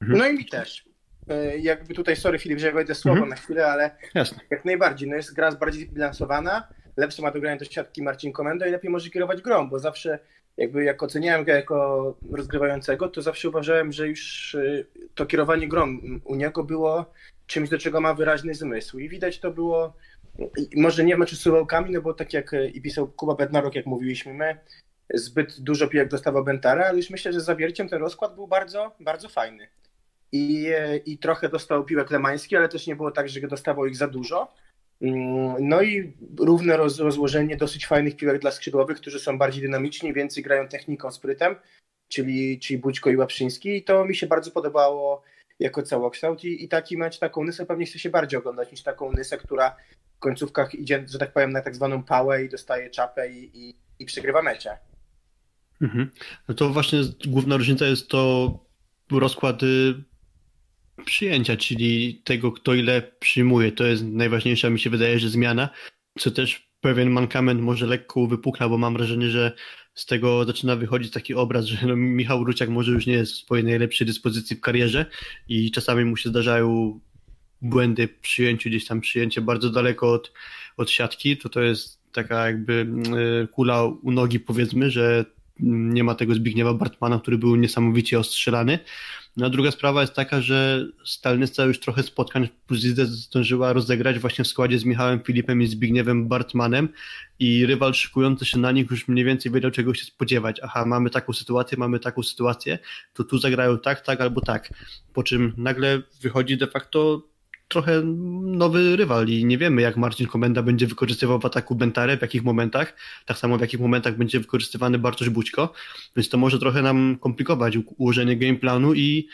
No i mi też. E, Jakby tutaj, sorry Filip, że wejdę słowo Mhm. na chwilę, ale Jasne. jak najbardziej. No jest gra bardziej zbilansowana, lepsze ma do grania do siatki Marcin Komenda i lepiej może kierować grą, bo zawsze jakby jak oceniałem go jako rozgrywającego, to zawsze uważałem, że już y, to kierowanie grą u niego było czymś, do czego ma wyraźny zmysł. I widać to było, może nie meczu z suwałkami, no bo tak jak y, i pisał Kuba Bednarok, jak mówiliśmy my, zbyt dużo piłek dostawał Bentara, ale już myślę, że z zawierciem ten rozkład był bardzo, bardzo fajny. I, e, I trochę dostał piłek Lemański, ale też nie było tak, że dostawał ich za dużo. Mm, no i równe roz, rozłożenie dosyć fajnych piłek dla skrzydłowych, którzy są bardziej dynamiczni, więcej grają techniką, sprytem, czyli, czyli Bućko i Łapszyński. I to mi się bardzo podobało jako całokształt i, i taki mecz, taką Nysę pewnie chce się bardziej oglądać niż taką Nysę, która w końcówkach idzie, że tak powiem, na tak zwaną pałę i dostaje czapę i, i, i przegrywa mecze. Mhm. No to właśnie główna różnica jest to rozkład y, przyjęcia, czyli tego, kto ile przyjmuje. To jest najważniejsza, mi się wydaje, że zmiana, co też pewien mankament może lekko wypukla, bo mam wrażenie, że z tego zaczyna wychodzić taki obraz, że no Michał Ruciak może już nie jest w swojej najlepszej dyspozycji w karierze i czasami mu się zdarzają błędy w przyjęciu, gdzieś tam przyjęcie bardzo daleko od, od siatki, to to jest taka jakby y, kula u nogi powiedzmy, że nie ma tego Zbigniewa Bartmana, który był niesamowicie ostrzelany. No a druga sprawa jest taka, że Stalnyca już trochę spotkań plus zdążyła rozegrać właśnie w składzie z Michałem Filipem i Zbigniewem Bartmanem i rywal szykujący się na nich już mniej więcej wiedział czego się spodziewać. Aha, mamy taką sytuację, mamy taką sytuację, to tu zagrają tak, tak albo tak. Po czym nagle wychodzi de facto trochę nowy rywal i nie wiemy, jak Marcin Komenda będzie wykorzystywał w ataku Bentarę, w jakich momentach, tak samo w jakich momentach będzie wykorzystywany Bartosz Bućko, więc to może trochę nam komplikować ułożenie gameplanu i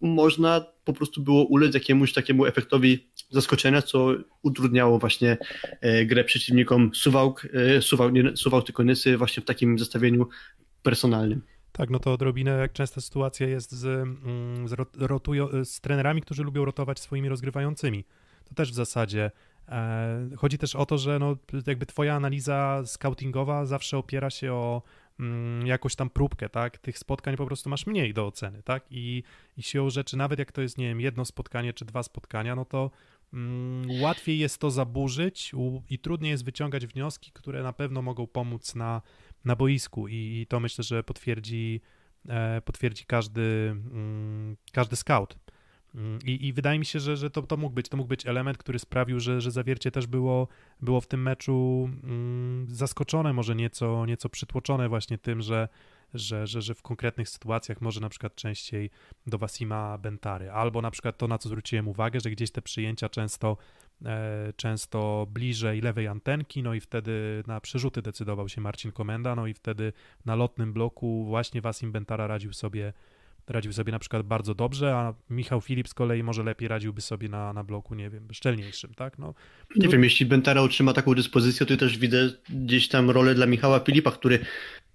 można po prostu było ulec jakiemuś takiemu efektowi zaskoczenia, co utrudniało właśnie e, grę przeciwnikom Suwałk, e, Suwałk, nie Suwałk tylko Nysy właśnie w takim zestawieniu personalnym. Tak, no to odrobinę jak częsta sytuacja jest z, mm, z, rotujo, z trenerami, którzy lubią rotować swoimi rozgrywającymi. To też w zasadzie e, chodzi też o to, że no, jakby twoja analiza scoutingowa zawsze opiera się o mm, jakąś tam próbkę, tak? Tych spotkań po prostu masz mniej do oceny, tak? I, i siłą rzeczy, nawet jak to jest, nie wiem, jedno spotkanie czy dwa spotkania, no to mm, łatwiej jest to zaburzyć i trudniej jest wyciągać wnioski, które na pewno mogą pomóc na na boisku i, i to myślę, że potwierdzi, e, potwierdzi każdy, mm, każdy scout. Mm, I, I, wydaje mi się, że, że to, to, mógł być, to mógł być element, który sprawił, że, że zawiercie też było, było w tym meczu mm, zaskoczone, może nieco, nieco przytłoczone właśnie tym, że, że, że, że w konkretnych sytuacjach może na przykład częściej do Wasima Bentary, albo na przykład to, na co zwróciłem uwagę, że gdzieś te przyjęcia często często bliżej lewej antenki, no i wtedy na przerzuty decydował się Marcin Komenda, no i wtedy na lotnym bloku właśnie Wasim Bentara radził sobie radził sobie na przykład bardzo dobrze, a Michał Filip z kolei może lepiej radziłby sobie na, na bloku, nie wiem, szczelniejszym, tak? No, nie wiem, jeśli Bentara otrzyma taką dyspozycję, to też widzę gdzieś tam rolę dla Michała Filipa, który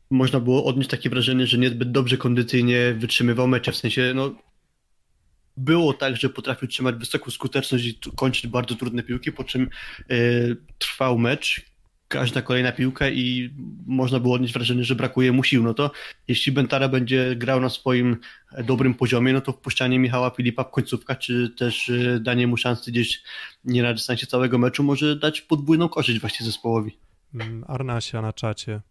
można było odnieść takie wrażenie, że niezbyt dobrze kondycyjnie wytrzymywał mecze, w sensie, no było tak, że potrafił trzymać wysoką skuteczność i kończyć bardzo trudne piłki, po czym y, trwał mecz, każda kolejna piłka i można było odnieść wrażenie, że brakuje mu sił. No to jeśli Bentara będzie grał na swoim dobrym poziomie, no to wpuszczanie Michała Filipa w czy też y, danie mu szansy gdzieś nie na dystansie całego meczu może dać podwójną korzyść właśnie zespołowi. Mm, Arnasia na czacie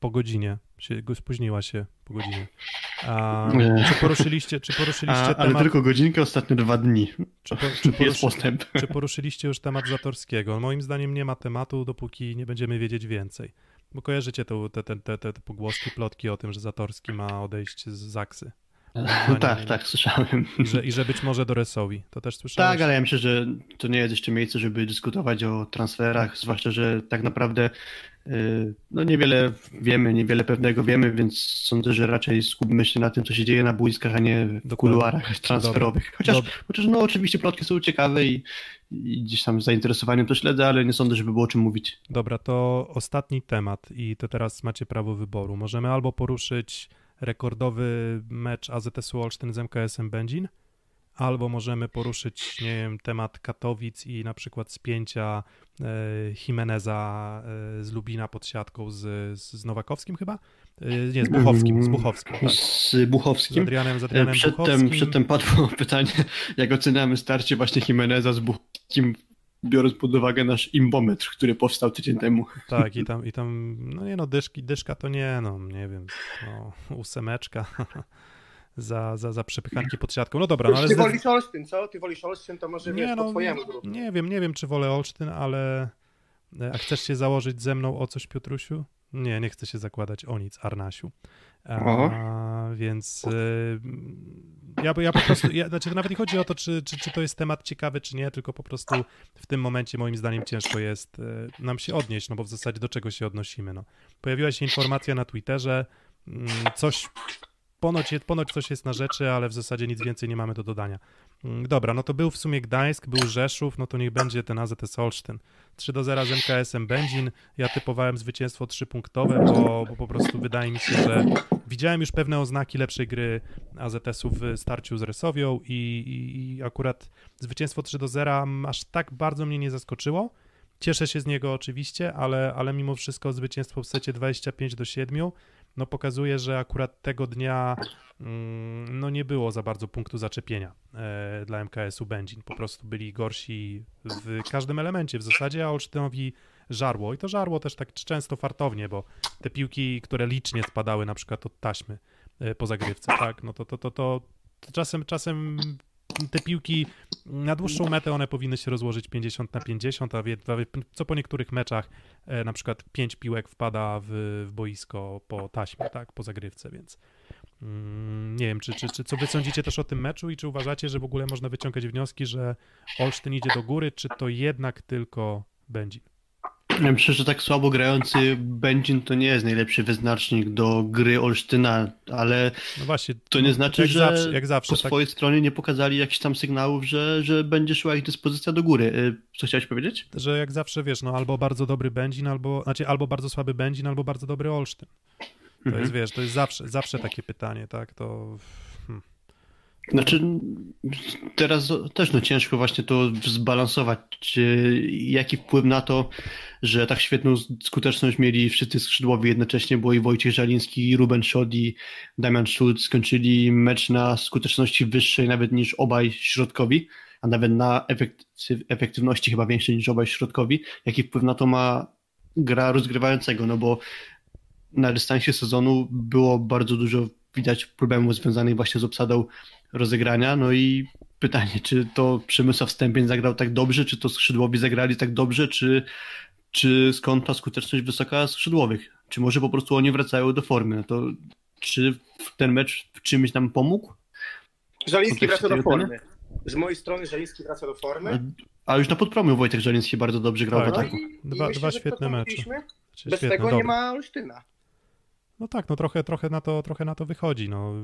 po godzinie. Się, spóźniła się po godzinie. A, czy poruszyliście, czy poruszyliście A, ale tylko godzinkę, ostatnio dwa dni. Czy, po, czy poruszy, Jest postęp. Czy poruszyliście już temat Zatorskiego? Moim zdaniem nie ma tematu, dopóki nie będziemy wiedzieć więcej. Bo kojarzycie te, te, te, te, te pogłoski, plotki o tym, że Zatorski ma odejść z Zaksy. No tak, tak, słyszałem. I że, I że być może do Resowi. To też słyszałem. Tak, ale ja myślę, że to nie jest jeszcze miejsce, żeby dyskutować o transferach, zwłaszcza, że tak naprawdę y, no niewiele wiemy, niewiele pewnego wiemy, więc sądzę, że raczej skupmy się na tym, co się dzieje na boiskach, a nie w Dokładnie. kuluarach transferowych. Chociaż, chociaż no oczywiście plotki są ciekawe i, i gdzieś tam z zainteresowaniem to śledzę, ale nie sądzę, żeby było o czym mówić. Dobra, to ostatni temat i to teraz macie prawo wyboru. Możemy albo poruszyć rekordowy mecz AZS-u Olsztyn z MKS-em Będzin, albo możemy poruszyć, nie wiem, temat Katowic i na przykład spięcia e, Jimeneza e, z Lubina pod siatką z, z Nowakowskim chyba? E, nie, z Buchowskim, z Buchowskim. Tak. Z Buchowskim. Z Adrianem, z Adrianem przedtem, Buchowskim. przedtem padło [laughs] pytanie, jak oceniamy starcie właśnie Jimeneza z Buchowskim biorąc pod uwagę nasz imbometr, który powstał tydzień temu. Tak, i tam, i tam no nie no, dyszki, dyszka to nie, no nie wiem, no, ósemeczka [laughs] za, za, za przepychanki pod siatką. No dobra, no ale... Ty wolisz Olsztyn, co? Ty wolisz Olsztyn, to może nie, wiesz, no, po twojemu Nie wiem, nie wiem, czy wolę Olsztyn, ale... A chcesz się założyć ze mną o coś, Piotrusiu? Nie, nie chcę się zakładać o nic, Arnasiu. A, więc y, ja, ja po prostu, ja, znaczy nawet nie chodzi o to, czy, czy, czy to jest temat ciekawy, czy nie, tylko po prostu w tym momencie moim zdaniem ciężko jest y, nam się odnieść, no bo w zasadzie do czego się odnosimy, no. Pojawiła się informacja na Twitterze, mm, coś, ponoć, ponoć coś jest na rzeczy, ale w zasadzie nic więcej nie mamy do dodania. Mm, dobra, no to był w sumie Gdańsk, był Rzeszów, no to niech będzie ten AZS Olsztyn. 3 do 0 z MKS-em Będzin. Ja typowałem zwycięstwo trzypunktowe, bo, bo po prostu wydaje mi się, że widziałem już pewne oznaki lepszej gry AZS-u w starciu z Resowią i, i, i akurat zwycięstwo 3 do 0 aż tak bardzo mnie nie zaskoczyło. Cieszę się z niego oczywiście, ale, ale mimo wszystko zwycięstwo w secie 25 do 7 no pokazuje, że akurat tego dnia mm, no nie było za bardzo punktu zaczepienia e, dla MKS-u Będzin. Po prostu byli gorsi w każdym elemencie w zasadzie, a Olsztynowi żarło. I to żarło też tak często fartownie, bo te piłki, które licznie spadały na przykład od taśmy e, po zagrywce, tak, no to, to, to, to, to czasem, czasem te piłki na dłuższą metę one powinny się rozłożyć 50 na 50, a co po niektórych meczach e, na przykład 5 piłek wpada w, w boisko po taśmie, tak, po zagrywce, więc mm, nie wiem, czy, czy, czy co wy sądzicie też o tym meczu i czy uważacie, że w ogóle można wyciągać wnioski, że Olsztyn idzie do góry, czy to jednak tylko będzie? Ja myślę, że tak słabo grający Będzin to nie jest najlepszy wyznacznik do gry Olsztyna, ale no właśnie, to nie znaczy, że zawsze, zawsze, po tak... swojej stronie nie pokazali jakichś tam sygnałów, że, że będzie szła ich dyspozycja do góry. Y, co chciałeś powiedzieć? Że jak zawsze, wiesz, no albo bardzo dobry Będzin, albo, znaczy albo bardzo słaby Będzin, albo bardzo dobry Olsztyn. To mhm. jest, wiesz, to jest zawsze, zawsze takie pytanie, tak, to... Znaczy, teraz też no ciężko właśnie to zbalansować. Jaki wpływ na to, że tak świetną skuteczność mieli wszyscy skrzydłowi jednocześnie, bo i Wojciech Żaliński, i Ruben Szod, i Damian Schulz skończyli mecz na skuteczności wyższej nawet niż obaj środkowi, a nawet na efektywności chyba większej niż obaj środkowi. Jaki wpływ na to ma gra rozgrywającego, no bo na dystansie sezonu było bardzo dużo widać problemów związanych właśnie z obsadą rozegrania. No i pytanie, czy to Przemysław Stępień zagrał tak dobrze, czy to skrzydłowi zagrali tak dobrze, czy, czy skąd ta skuteczność wysoka skrzydłowych? Czy może po prostu oni wracają do formy? No to czy ten mecz w czymś nam pomógł? Żaliński wraca do formy. Z mojej strony Żaliński wraca do formy. A, już na podpromiu Wojtek Żaliński bardzo dobrze grał tak, w ataku. No dwa, myślę, dwa świetne mecze. Bez świetne, tego dobra. nie ma Olsztyna. No tak, no trochę, trochę, na, to, trochę na to wychodzi. No.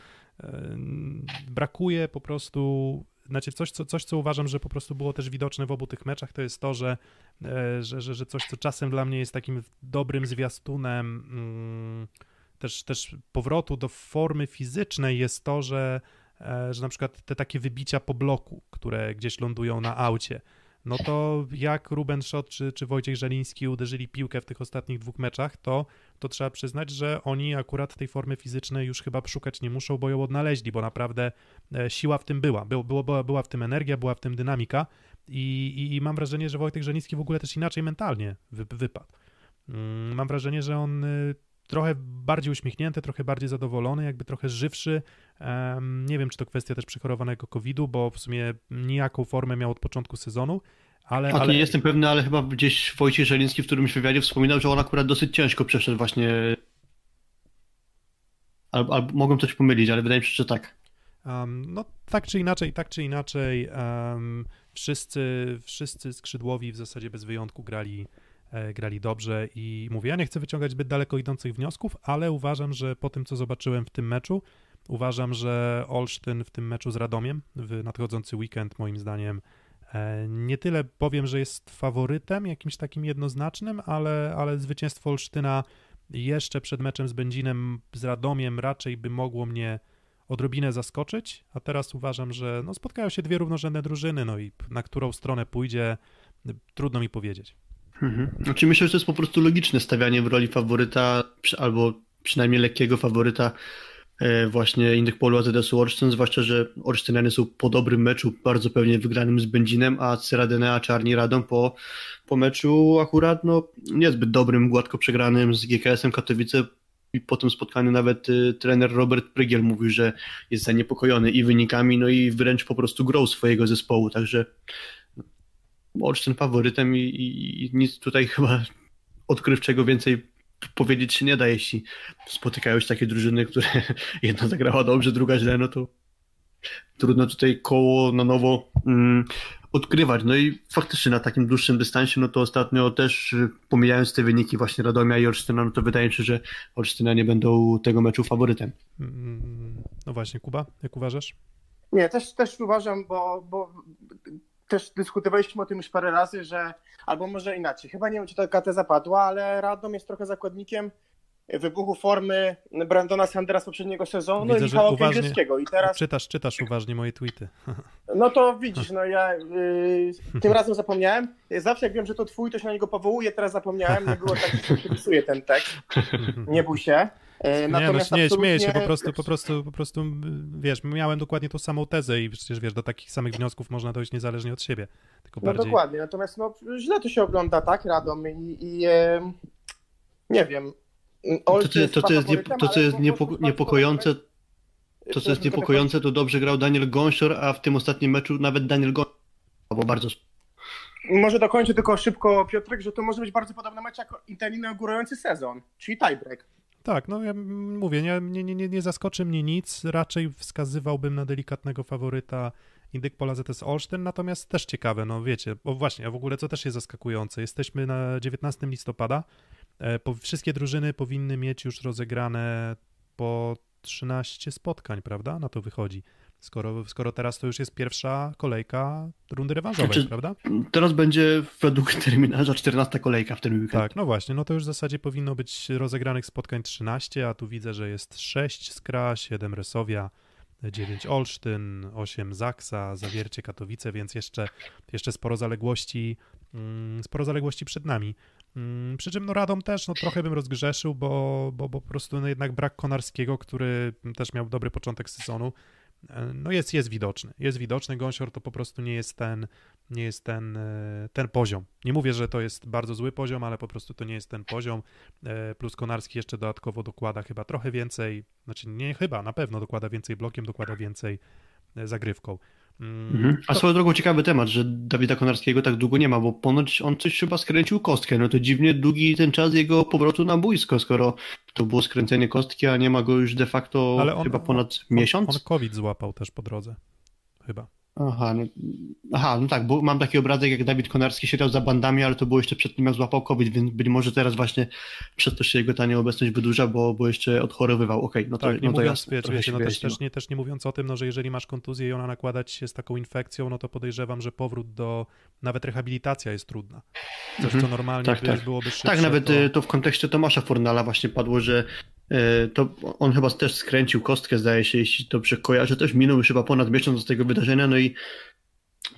[laughs] Brakuje po prostu znaczy coś co, coś, co uważam, że po prostu było też widoczne w obu tych meczach, to jest to, że, e, że, że, że coś, co czasem dla mnie jest takim dobrym zwiastunem mm, też, też powrotu do formy fizycznej jest to, że, e, że na przykład te takie wybicia po bloku, które gdzieś lądują na aucie, no to jak Ruben Schott czy, czy Wojciech Żeliński uderzyli piłkę w tych ostatnich dwóch meczach, to, to trzeba przyznać, że oni akurat tej formy fizycznej już chyba szukać nie muszą, bo ją odnaleźli, bo naprawdę e, siła w tym była. Było, było, była w tym energia, była w tym dynamika i, i, i mam wrażenie, że Wojtek Żeliński w ogóle też inaczej mentalnie wy, wypadł. Mm, mam wrażenie, że on y, trochę bardziej uśmiechnięty, trochę bardziej zadowolony, jakby trochę żywszy. Nie wiem, czy to kwestia też przechorowanego COVID-u, bo w sumie nijaką formę miał od początku sezonu. Ale, ale... nie jestem pewny, ale chyba gdzieś Wojciech Żeliński w którymś wywiadzie wspominał, że on akurat dosyć ciężko przeszedł właśnie. Albo, albo mogłem coś pomylić, ale wydaje mi się, że tak. Um, no tak czy inaczej, tak czy inaczej, um, wszyscy, wszyscy skrzydłowi w zasadzie bez wyjątku grali E, grali dobrze i mówię, ja nie chcę wyciągać zbyt daleko idących wniosków, ale uważam, że po tym, co zobaczyłem w tym meczu, uważam, że Olsztyn w tym meczu z Radomiem w nadchodzący weekend, moim zdaniem, nie tyle powiem, że jest faworytem jakimś takim jednoznacznym, ale, ale zwycięstwo Olsztyna jeszcze przed meczem z Będzinem, z Radomiem raczej by mogło mnie odrobinę zaskoczyć, a teraz uważam, że no, spotkają się dwie równorzędne drużyny, no i na którą stronę pójdzie, trudno mi powiedzieć. Mhm. Znaczy myślę, że to jest po prostu logiczne stawianie w roli faworyta, albo przynajmniej lekkiego faworyta e, właśnie innych polu AZS-u zwłaszcza, że Olsztynianie są po dobrym meczu, bardzo pewnie wygranym z Będzinem, a Cyradene, a Czarni Radą po, po meczu akurat no, niezbyt dobrym, gładko przegranym z GKS-em Katowice. I po tym spotkaniu nawet y, trener Robert Prygiel mówił, że jest zaniepokojony i wynikami, no i wręcz po prostu grą swojego zespołu, także Olsztyn faworytem i, i, i nic tutaj chyba odkrywczego więcej powiedzieć się nie da, jeśli spotykają się takie drużyny, które [laughs] jedna zagrała dobrze, druga źle, no to trudno tutaj koło na nowo mm, odkrywać. No i faktycznie na takim dłuższym dystansie, no to ostatnio też y, pomijając te wyniki właśnie Radomia i Olsztyna, no to wydaje mi się, że Olsztynianie będą tego meczu faworytem. Mm, no właśnie, Kuba, jak uważasz? Nie, też, też uważam, bo, bo też dyskutowaliśmy o tym już parę razy, że albo może inaczej, chyba nie wiem, czy ta KT zapadła, ale Radom jest trochę zakładnikiem wybuchu formy Brandona Sandera z poprzedniego sezonu Widzę, i Michała Piękowskiego. I teraz... Czytasz, czytasz uważnie moje tweety. [laughs] No to widzisz, no ja yy, tym razem zapomniałem. Zawsze jak wiem, że to twój, to się na niego powołuję, teraz zapomniałem, nie było tak, że ten tekst. Nie bój się. Natomiast nie, no, nie absolutnie... śmieję się, po prostu, po prostu, po prostu, wiesz, miałem dokładnie tą samą tezę i przecież, wiesz, do takich samych wniosków można dojść niezależnie od siebie. Tylko no bardziej... dokładnie, natomiast no, źle to się ogląda, tak, Radom i, i yy, nie wiem, to, to, to, jest, nie, to, co jest niepoko niepokojące, to, co jest niepokojące, to dobrze grał Daniel Gąsior, a w tym ostatnim meczu nawet Daniel Gąsior albo bardzo może dokończę tylko szybko, Piotrek, że to może być bardzo podobny mecz jak Inter inaugurujący sezon, czyli tiebreak. Tak, no ja mówię, nie, nie, nie, nie zaskoczy mnie nic, raczej wskazywałbym na delikatnego faworyta Indyk Pola ZS Olsztyn, natomiast też ciekawe, no wiecie, bo właśnie, a w ogóle co też jest zaskakujące, jesteśmy na 19 listopada, E, po, wszystkie drużyny powinny mieć już rozegrane po 13 spotkań, prawda? Na to wychodzi. Skoro, skoro teraz to już jest pierwsza kolejka rundy rewanżowej, znaczy, prawda? Teraz będzie według terminarza 14 kolejka w tym weekend. Tak, no właśnie, no to już w zasadzie powinno być rozegranych spotkań 13, a tu widzę, że jest 6 Skra, 7 Resowia, 9 Olsztyn, 8 Zaksa, Zawiercie Katowice, więc jeszcze, jeszcze sporo zaległości, mm, sporo zaległości przed nami. Mm, przy czym no Radom też no, trochę bym rozgrzeszył, bo, bo, bo po prostu no, jednak brak Konarskiego, który też miał dobry początek sezonu, no jest, jest widoczny. Jest widoczny. Gąsior to po prostu nie jest ten, nie jest ten, e, ten poziom. Nie mówię, że to jest bardzo zły poziom, ale po prostu to nie jest ten poziom. E, plus Konarski jeszcze dodatkowo dokłada chyba trochę więcej, znaczy nie chyba, na pewno dokłada więcej blokiem, dokłada więcej zagrywką. Mhm. A swoją drogą ciekawy temat, że Dawida Konarskiego tak długo nie ma, bo ponoć on coś chyba skręcił kostkę. No to dziwnie długi ten czas jego powrotu na boisko, skoro to było skręcenie kostki, a nie ma go już de facto on, chyba ponad on, miesiąc. On COVID złapał też po drodze. Chyba. Aha, no, aha, no tak, bo mam taki obrazek, jak Dawid Konarski siedział za bandami, ale to było jeszcze przed tym, jak złapał COVID, więc być może teraz właśnie przez to się jego ta nieobecność wydłuża, bo, bo jeszcze odchorowywał. Okej, okay, no to, tak, nie no to mówiąc, wiecie, no też, też, nie, też nie mówiąc o tym, no, że jeżeli masz kontuzję i ona nakładać się z taką infekcją, no to podejrzewam, że powrót do, nawet rehabilitacja jest trudna. Coś, co mhm. normalnie tak, by, tak. byłoby szybsze. Tak, nawet to... Y, to w kontekście Tomasza Fornala właśnie padło, że to on chyba też skręcił kostkę, zdaje się, jeśli dobrze kojarzę, też minął już chyba ponad miesiąc z tego wydarzenia, no i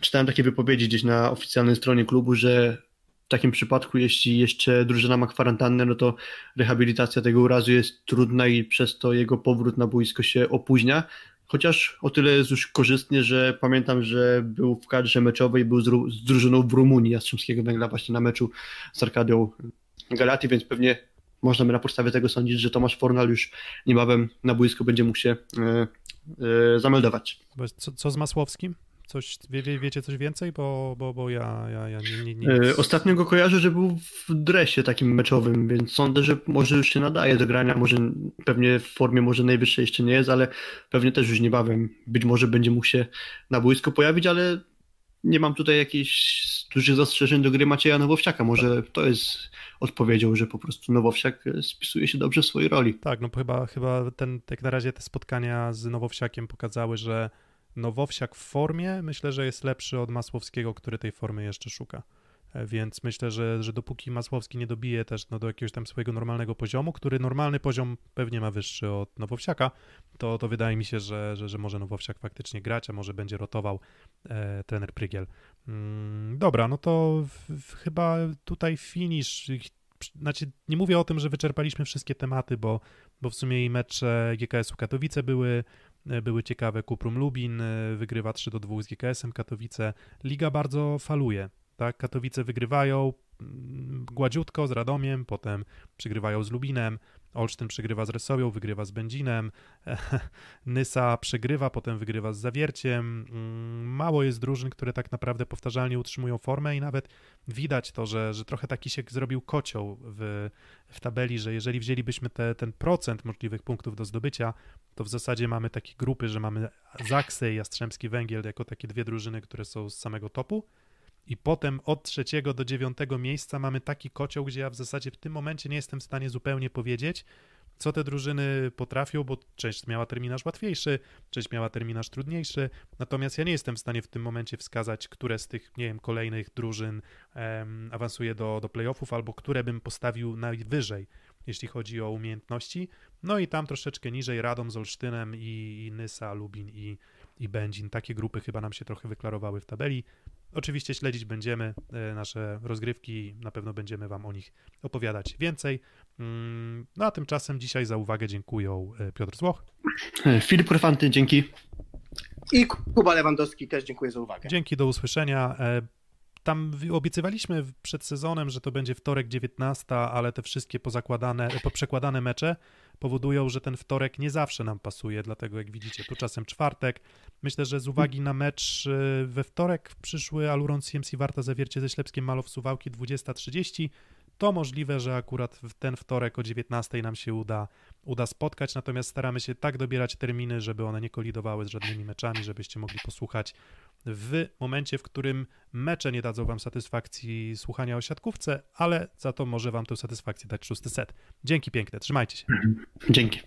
czytałem takie wypowiedzi gdzieś na oficjalnej stronie klubu, że w takim przypadku, jeśli jeszcze drużyna ma kwarantannę, no to rehabilitacja tego urazu jest trudna i przez to jego powrót na boisko się opóźnia. Chociaż o tyle jest już korzystnie, że pamiętam, że był w kadrze meczowej, był z, z drużyną w Rumunii Jastrzębskiego Węgla właśnie na meczu z Arkadią Galati, więc pewnie można by na podstawie tego sądzić, że Tomasz Fornal już niebawem na boisko będzie mógł się e, e, zameldować. Co, co z Masłowskim? Coś, wie, wie, wiecie coś więcej? Bo, bo, bo ja, ja, ja nie, nie, nie... E, ostatnio go kojarzę, że był w dresie takim meczowym, więc sądzę, że może już się nadaje do grania, może pewnie w formie może najwyższej jeszcze nie jest, ale pewnie też już niebawem być może będzie mógł się na boisko pojawić, ale nie mam tutaj jakichś dużych zastrzeżeń do gry Macieja Nowowsiaka. Może to jest odpowiedzią, że po prostu Nowowsiak spisuje się dobrze w swojej roli. Tak, no chyba, chyba ten, jak na razie te spotkania z Nowowsiakiem pokazały, że Nowowsiak w formie myślę, że jest lepszy od Masłowskiego, który tej formy jeszcze szuka. Więc myślę, że, że dopóki Masłowski nie dobije też no, do jakiegoś tam swojego normalnego poziomu, który normalny poziom pewnie ma wyższy od Nowowsiaka, to, to wydaje mi się, że, że, że może Nowowsiak faktycznie grać, a może będzie rotował e, trener Prygiel. Mm, dobra, no to w, w, chyba tutaj finish. Znaczy, nie mówię o tym, że wyczerpaliśmy wszystkie tematy, bo, bo w sumie i mecze GKS-u Katowice były, E, były ciekawe. Kuprum Lubin e, wygrywa 3 do 2 z GKS-em Katowice. Liga bardzo faluje. Tak? Katowice wygrywają mm, gładziutko z Radomiem, potem przegrywają z Lubinem, Olsztyn przegrywa z Resowią, wygrywa z Będzinem, [laughs] Nysa przegrywa, potem wygrywa z Zawierciem. Mm, mało jest drużyn, które tak naprawdę powtarzalnie utrzymują formę i nawet widać to, że, że trochę taki się zrobił kocioł w, w tabeli, że jeżeli wzięlibyśmy te, ten procent możliwych punktów do zdobycia, to w zasadzie mamy takie grupy, że mamy Zaksę i Jastrzębski Węgiel jako takie dwie drużyny, które są z samego topu i potem od trzeciego do dziewiątego miejsca mamy taki kocioł, gdzie ja w zasadzie w tym momencie nie jestem w stanie zupełnie powiedzieć, co te drużyny potrafią, bo część miała terminarz łatwiejszy, część miała terminarz trudniejszy. Natomiast ja nie jestem w stanie w tym momencie wskazać, które z tych, nie wiem, kolejnych drużyn um, awansuje do, do playoffów, albo które bym postawił najwyżej, jeśli chodzi o umiejętności. No i tam troszeczkę niżej Radom z Olsztynem i, i Nysa, Lubin i, i Będzin. Takie grupy chyba nam się trochę wyklarowały w tabeli. Oczywiście śledzić będziemy e, nasze rozgrywki, na pewno będziemy Wam o nich opowiadać więcej. Mm, no a tymczasem dzisiaj za uwagę dziękuję e, Piotr Złoch. E, Filip Korfanty, dzięki. I Kuba Lewandowski też dziękuję za uwagę. Dzięki, do usłyszenia. Tam obiecywaliśmy przed sezonem, że to będzie wtorek 19, ale te wszystkie pozakładane, poprzekładane mecze powodują, że ten wtorek nie zawsze nam pasuje, dlatego jak widzicie, tu czasem czwartek. Myślę, że z uwagi na mecz y, we wtorek przyszły Aluron CMC Warta Zawiercie ze Ślepskiem Malow Suwałki 20.30, to możliwe, że akurat w ten wtorek o 19 nam się uda, uda spotkać, natomiast staramy się tak dobierać terminy, żeby one nie kolidowały z żadnymi meczami, żebyście mogli posłuchać w momencie, w którym mecze nie dadzą wam satysfakcji słuchania o siatkówce, ale za to może wam tę satysfakcję dać szósty set. Dzięki piękne, trzymajcie się. Dzięki.